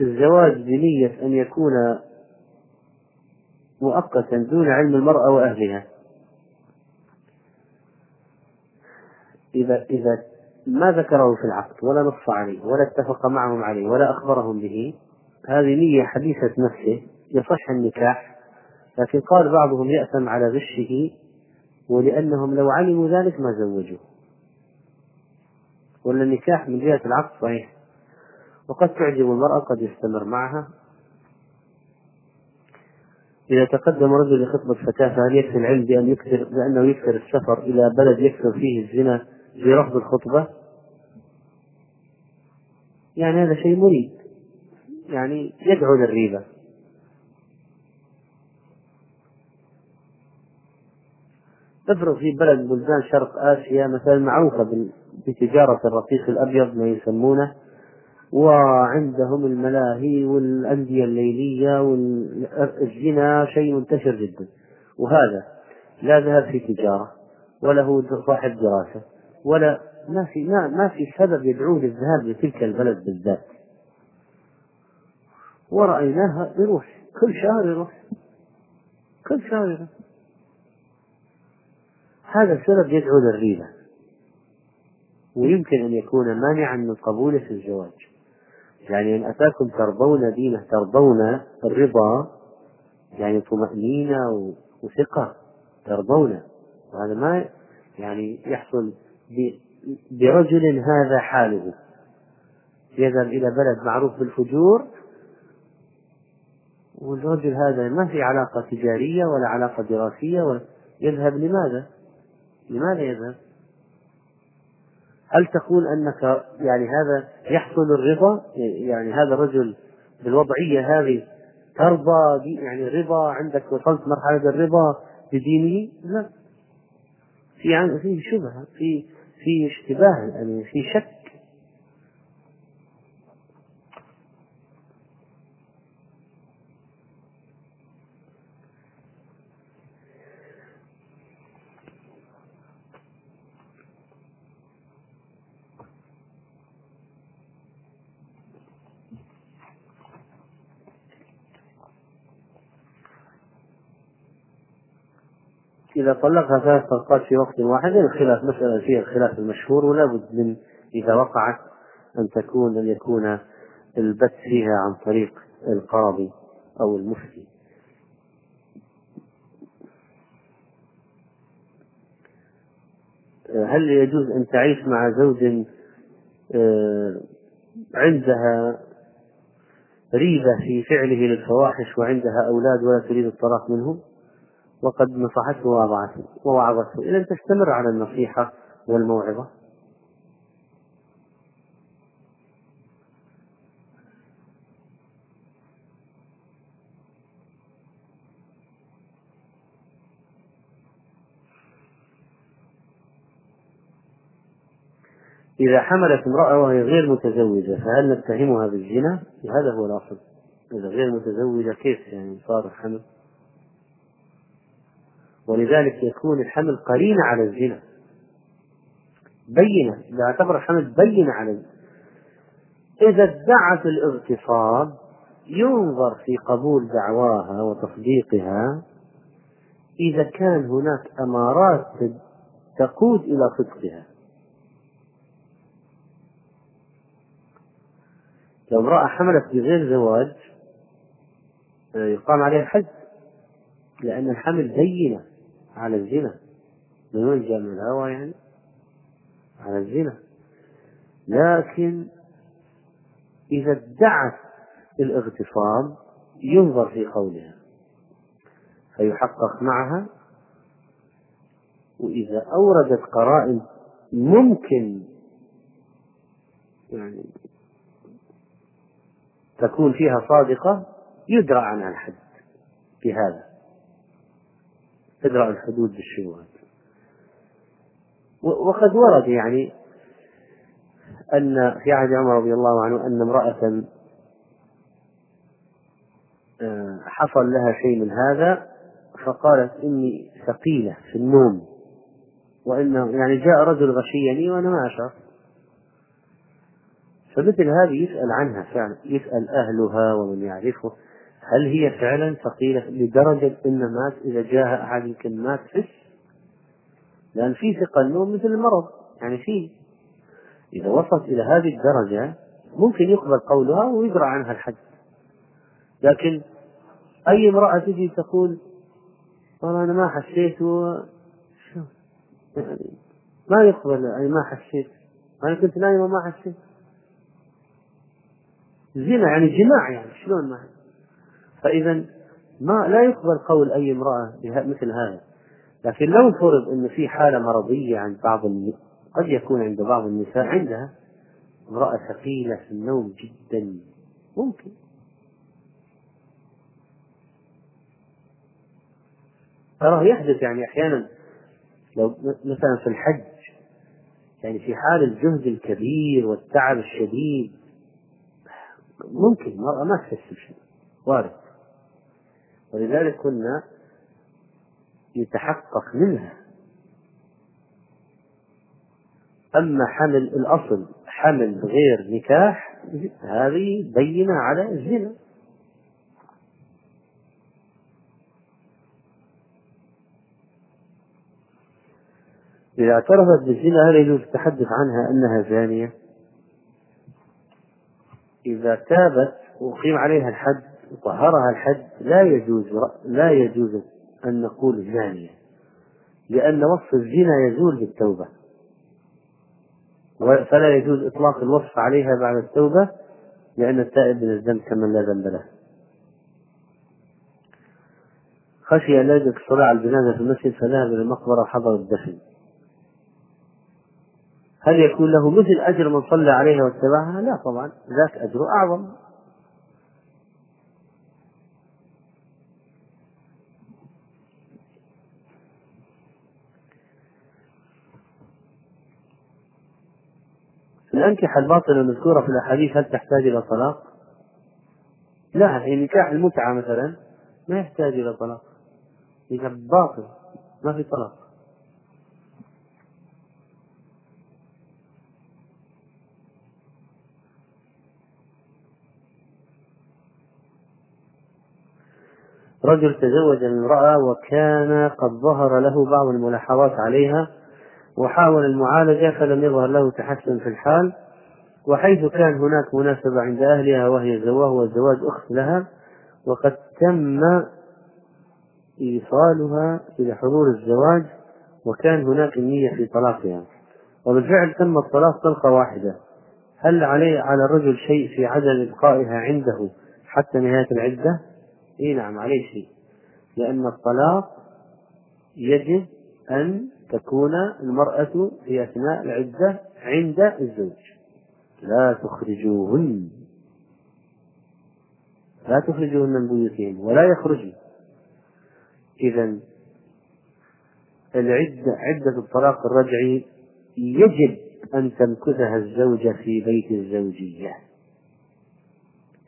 الزواج بنية أن يكون مؤقتا دون علم المرأة وأهلها. إذا إذا ما ذكره في العقد ولا نص عليه ولا اتفق معهم عليه ولا أخبرهم به هذه نية حديثة نفسه يصح النكاح لكن قال بعضهم يأثم على غشه ولأنهم لو علموا ذلك ما زوجوه. ولا النكاح من جهة العقد صحيح. وقد تعجب المرأة قد يستمر معها. إذا تقدم رجل لخطبة فتاة فهل يكفي العلم بأن يكثر بأنه يكثر السفر إلى بلد يكثر فيه الزنا؟ في رفض الخطبة؟ يعني هذا شيء مريب. يعني يدعو للريبة. افرض في بلد بلدان شرق آسيا مثلا معروفة بتجارة الرقيق الأبيض ما يسمونه وعندهم الملاهي والأندية الليلية والزنا شيء منتشر جدا. وهذا لا ذهب في تجارة ولا هو صاحب دراسة. ولا ما في ما, ما في سبب يدعوه للذهاب لتلك البلد بالذات. ورأيناها يروح كل شهر يروح كل شهر يروح. هذا السبب يدعو للريبة. ويمكن أن يكون مانعا من قبوله في الزواج. يعني إن أتاكم ترضون دينه ترضون الرضا يعني طمأنينة وثقة ترضون. وهذا ما يعني يحصل برجل هذا حاله يذهب إلى بلد معروف بالفجور والرجل هذا ما في علاقة تجارية ولا علاقة دراسية ولا يذهب لماذا؟ لماذا يذهب؟ هل تقول أنك يعني هذا يحصل الرضا يعني هذا الرجل بالوضعية هذه ترضى يعني الرضا عندك وصلت مرحلة الرضا بدينه لا في في شبهة في في اشتباه يعني في شك. إذا طلقها ثلاث طلقات في وقت واحد الخلاف مسألة فيها الخلاف المشهور ولا بد من إذا وقعت أن تكون أن يكون البت فيها عن طريق القاضي أو المفتي هل يجوز أن تعيش مع زوج آه، عندها ريبة في فعله للفواحش وعندها أولاد ولا تريد الطلاق منهم؟ وقد نصحته ووعظته ووعظته إذا تستمر على النصيحة والموعظة إذا حملت امرأة وهي غير متزوجة فهل نتهمها بالزنا؟ هذا هو الأصل إذا غير متزوجة كيف يعني صار الحمل؟ ولذلك يكون الحمل قرينة على الزنا. بينة إذا اعتبر الحمل بينة على الزنا. إذا ادعت الاغتصاب ينظر في قبول دعواها وتصديقها. إذا كان هناك أمارات تقود إلى صدقها. لو امرأة حملت بغير زواج يقام عليها الحد لأن الحمل بينة. على الزنا. جاء من الهوى يعني. على الزنا. لكن إذا ادعت الاغتصاب ينظر في قولها. فيحقق معها. وإذا أوردت قرائن ممكن يعني تكون فيها صادقة يدرى عنها الحد بهذا. تدرى الحدود بالشبهات وقد ورد يعني أن في عهد عمر رضي الله عنه أن امرأة آه، حصل لها شيء من هذا فقالت إني ثقيلة في النوم. وإنه يعني جاء رجل غشيني وأنا ما أشعر. فمثل هذه يسأل عنها فعلا يسأل أهلها ومن يعرفه. هل هي فعلا ثقيلة لدرجة أن مات إذا جاء أحد يمكن مات فس لأن في ثقة النوم مثل المرض يعني في. إذا وصلت إلى هذه الدرجة ممكن يقبل قولها ويقرأ عنها الحد لكن أي امرأة تجي تقول والله أنا ما حسيت و يعني ما يقبل يعني ما حسيت. أنا كنت نايمة ما حسيت. زنا يعني جماع يعني شلون ما فإذا ما لا يقبل قول أي امرأة مثل هذا. لكن لو فرض أن في حالة مرضية عند بعض قد يكون عند بعض النساء عندها امرأة ثقيلة في النوم جدا. ممكن. تراه يحدث يعني أحيانا لو مثلا في الحج يعني في حال الجهد الكبير والتعب الشديد ممكن المرأة ما تحس بشيء. وارد. ولذلك كنا يتحقق منها أما حمل الأصل حمل غير نكاح هذه بينة على الزنا إذا اعترفت بالزنا هل يجوز التحدث عنها أنها زانية؟ إذا تابت وأقيم عليها الحد وطهرها الحد لا يجوز لا يجوز أن نقول زانية لأن وصف الزنا يزول بالتوبة. فلا يجوز إطلاق الوصف عليها بعد التوبة لأن التائب من الذنب كمن لا ذنب له. خشي أن لا يدرك على الجنازة في المسجد فذهب إلى المقبرة وحضر الدفن. هل يكون له مثل أجر من صلى عليها واتبعها؟ لا طبعا ذاك أجر أعظم. الأنكحة الباطلة المذكورة في الأحاديث هل تحتاج إلى طلاق؟ لا يعني نكاح المتعة مثلا ما يحتاج إلى طلاق. إذا باطل ما في طلاق. رجل تزوج امرأة وكان قد ظهر له بعض الملاحظات عليها. وحاول المعالجة فلم يظهر له تحسن في الحال وحيث كان هناك مناسبة عند أهلها وهي زواج والزواج أخت لها وقد تم إيصالها إلى حضور الزواج وكان هناك النية في طلاقها. وبالفعل تم الطلاق طلقة واحدة. هل عليه على الرجل شيء في عدم إبقائها عنده حتى نهاية العدة؟ إي نعم عليه شيء. لأن الطلاق يجب أن تكون المرأة في أثناء العدة عند الزوج. لا تخرجوهن. لا تخرجوهن من بيوتهن ولا يخرجن. إذا العدة عدة الطلاق الرجعي يجب أن تمكثها الزوجة في بيت الزوجية.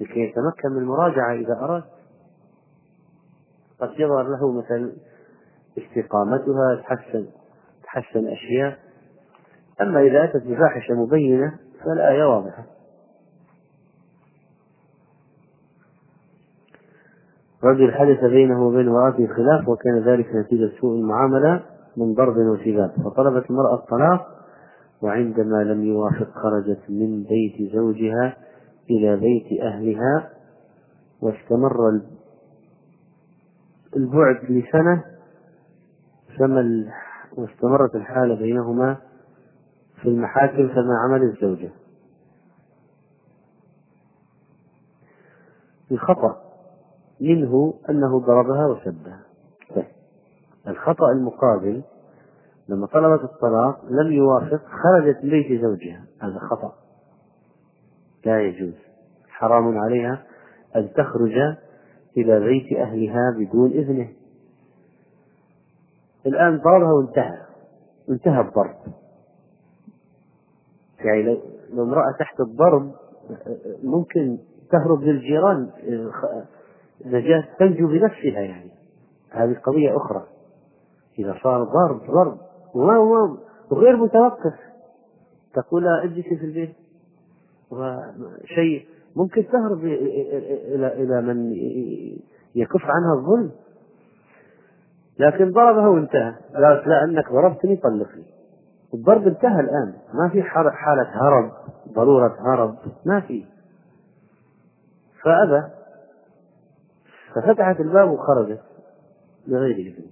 لكي يتمكن من المراجعة إذا أراد. قد يظهر له مثلا استقامتها تحسن. تحسن أشياء أما إذا أتت بفاحشة مبينة فالآية واضحة. رجل حدث بينه وبين امرأته خلاف وكان ذلك نتيجة سوء المعاملة من ضرب وسباب. فطلبت المرأة الطلاق وعندما لم يوافق خرجت من بيت زوجها إلى بيت أهلها واستمر البعد لسنة ثم واستمرت الحالة بينهما في المحاكم كما عمل الزوجة. الخطأ منه أنه ضربها وسبها. الخطأ المقابل لما طلبت الطلاق لم يوافق خرجت من بيت زوجها. هذا خطأ. لا يجوز. حرام عليها أن تخرج إلى بيت أهلها بدون إذنه. الآن ضربها وانتهى. انتهى الضرب. يعني لو امرأة تحت الضرب ممكن تهرب للجيران نجاة تنجو بنفسها يعني. هذه قضية أخرى. إذا صار ضرب ضرب. وغير متوقف. تقول اجلسي في البيت. وشيء. ممكن تهرب إلى من يكف عنها الظلم. لكن ضربها وانتهى. قالت لا أنك ضربتني طلقني. الضرب انتهى الآن. ما في حالة هرب ضرورة هرب. ما في. فأبى. ففتحت الباب وخرجت بغير إذن.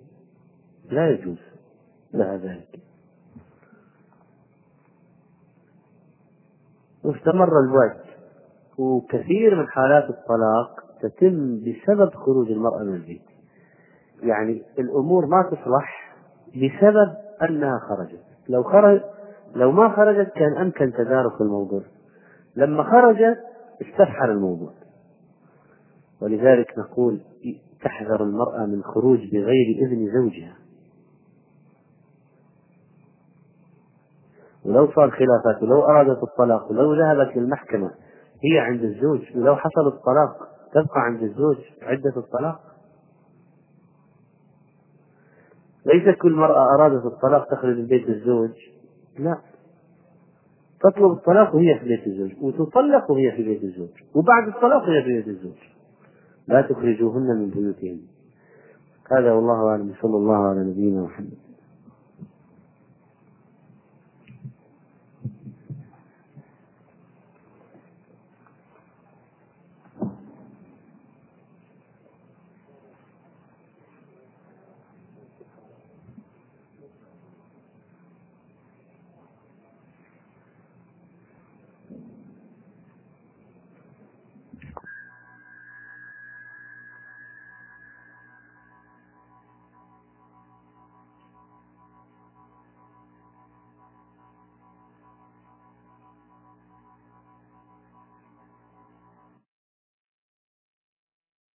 لا يجوز لها ذلك. واستمر الوعد وكثير من حالات الطلاق تتم بسبب خروج المرأة من البيت. يعني الأمور ما تصلح بسبب أنها خرجت. لو خرج لو ما خرجت كان أمكن تدارك الموضوع. لما خرجت استفحل الموضوع. ولذلك نقول تحذر المرأة من خروج بغير إذن زوجها. ولو صار خلافات ولو أرادت الطلاق ولو ذهبت للمحكمة هي عند الزوج ولو حصل الطلاق تبقى عند الزوج عدة الطلاق. ليس كل مرأة أرادت الطلاق تخرج من بيت الزوج؟ لا. تطلب الطلاق وهي في بيت الزوج وتطلق وهي في بيت الزوج وبعد الطلاق وهي في بيت الزوج. لا تخرجوهن من بيوتهن. هذا والله أعلم صلى الله على نبينا محمد.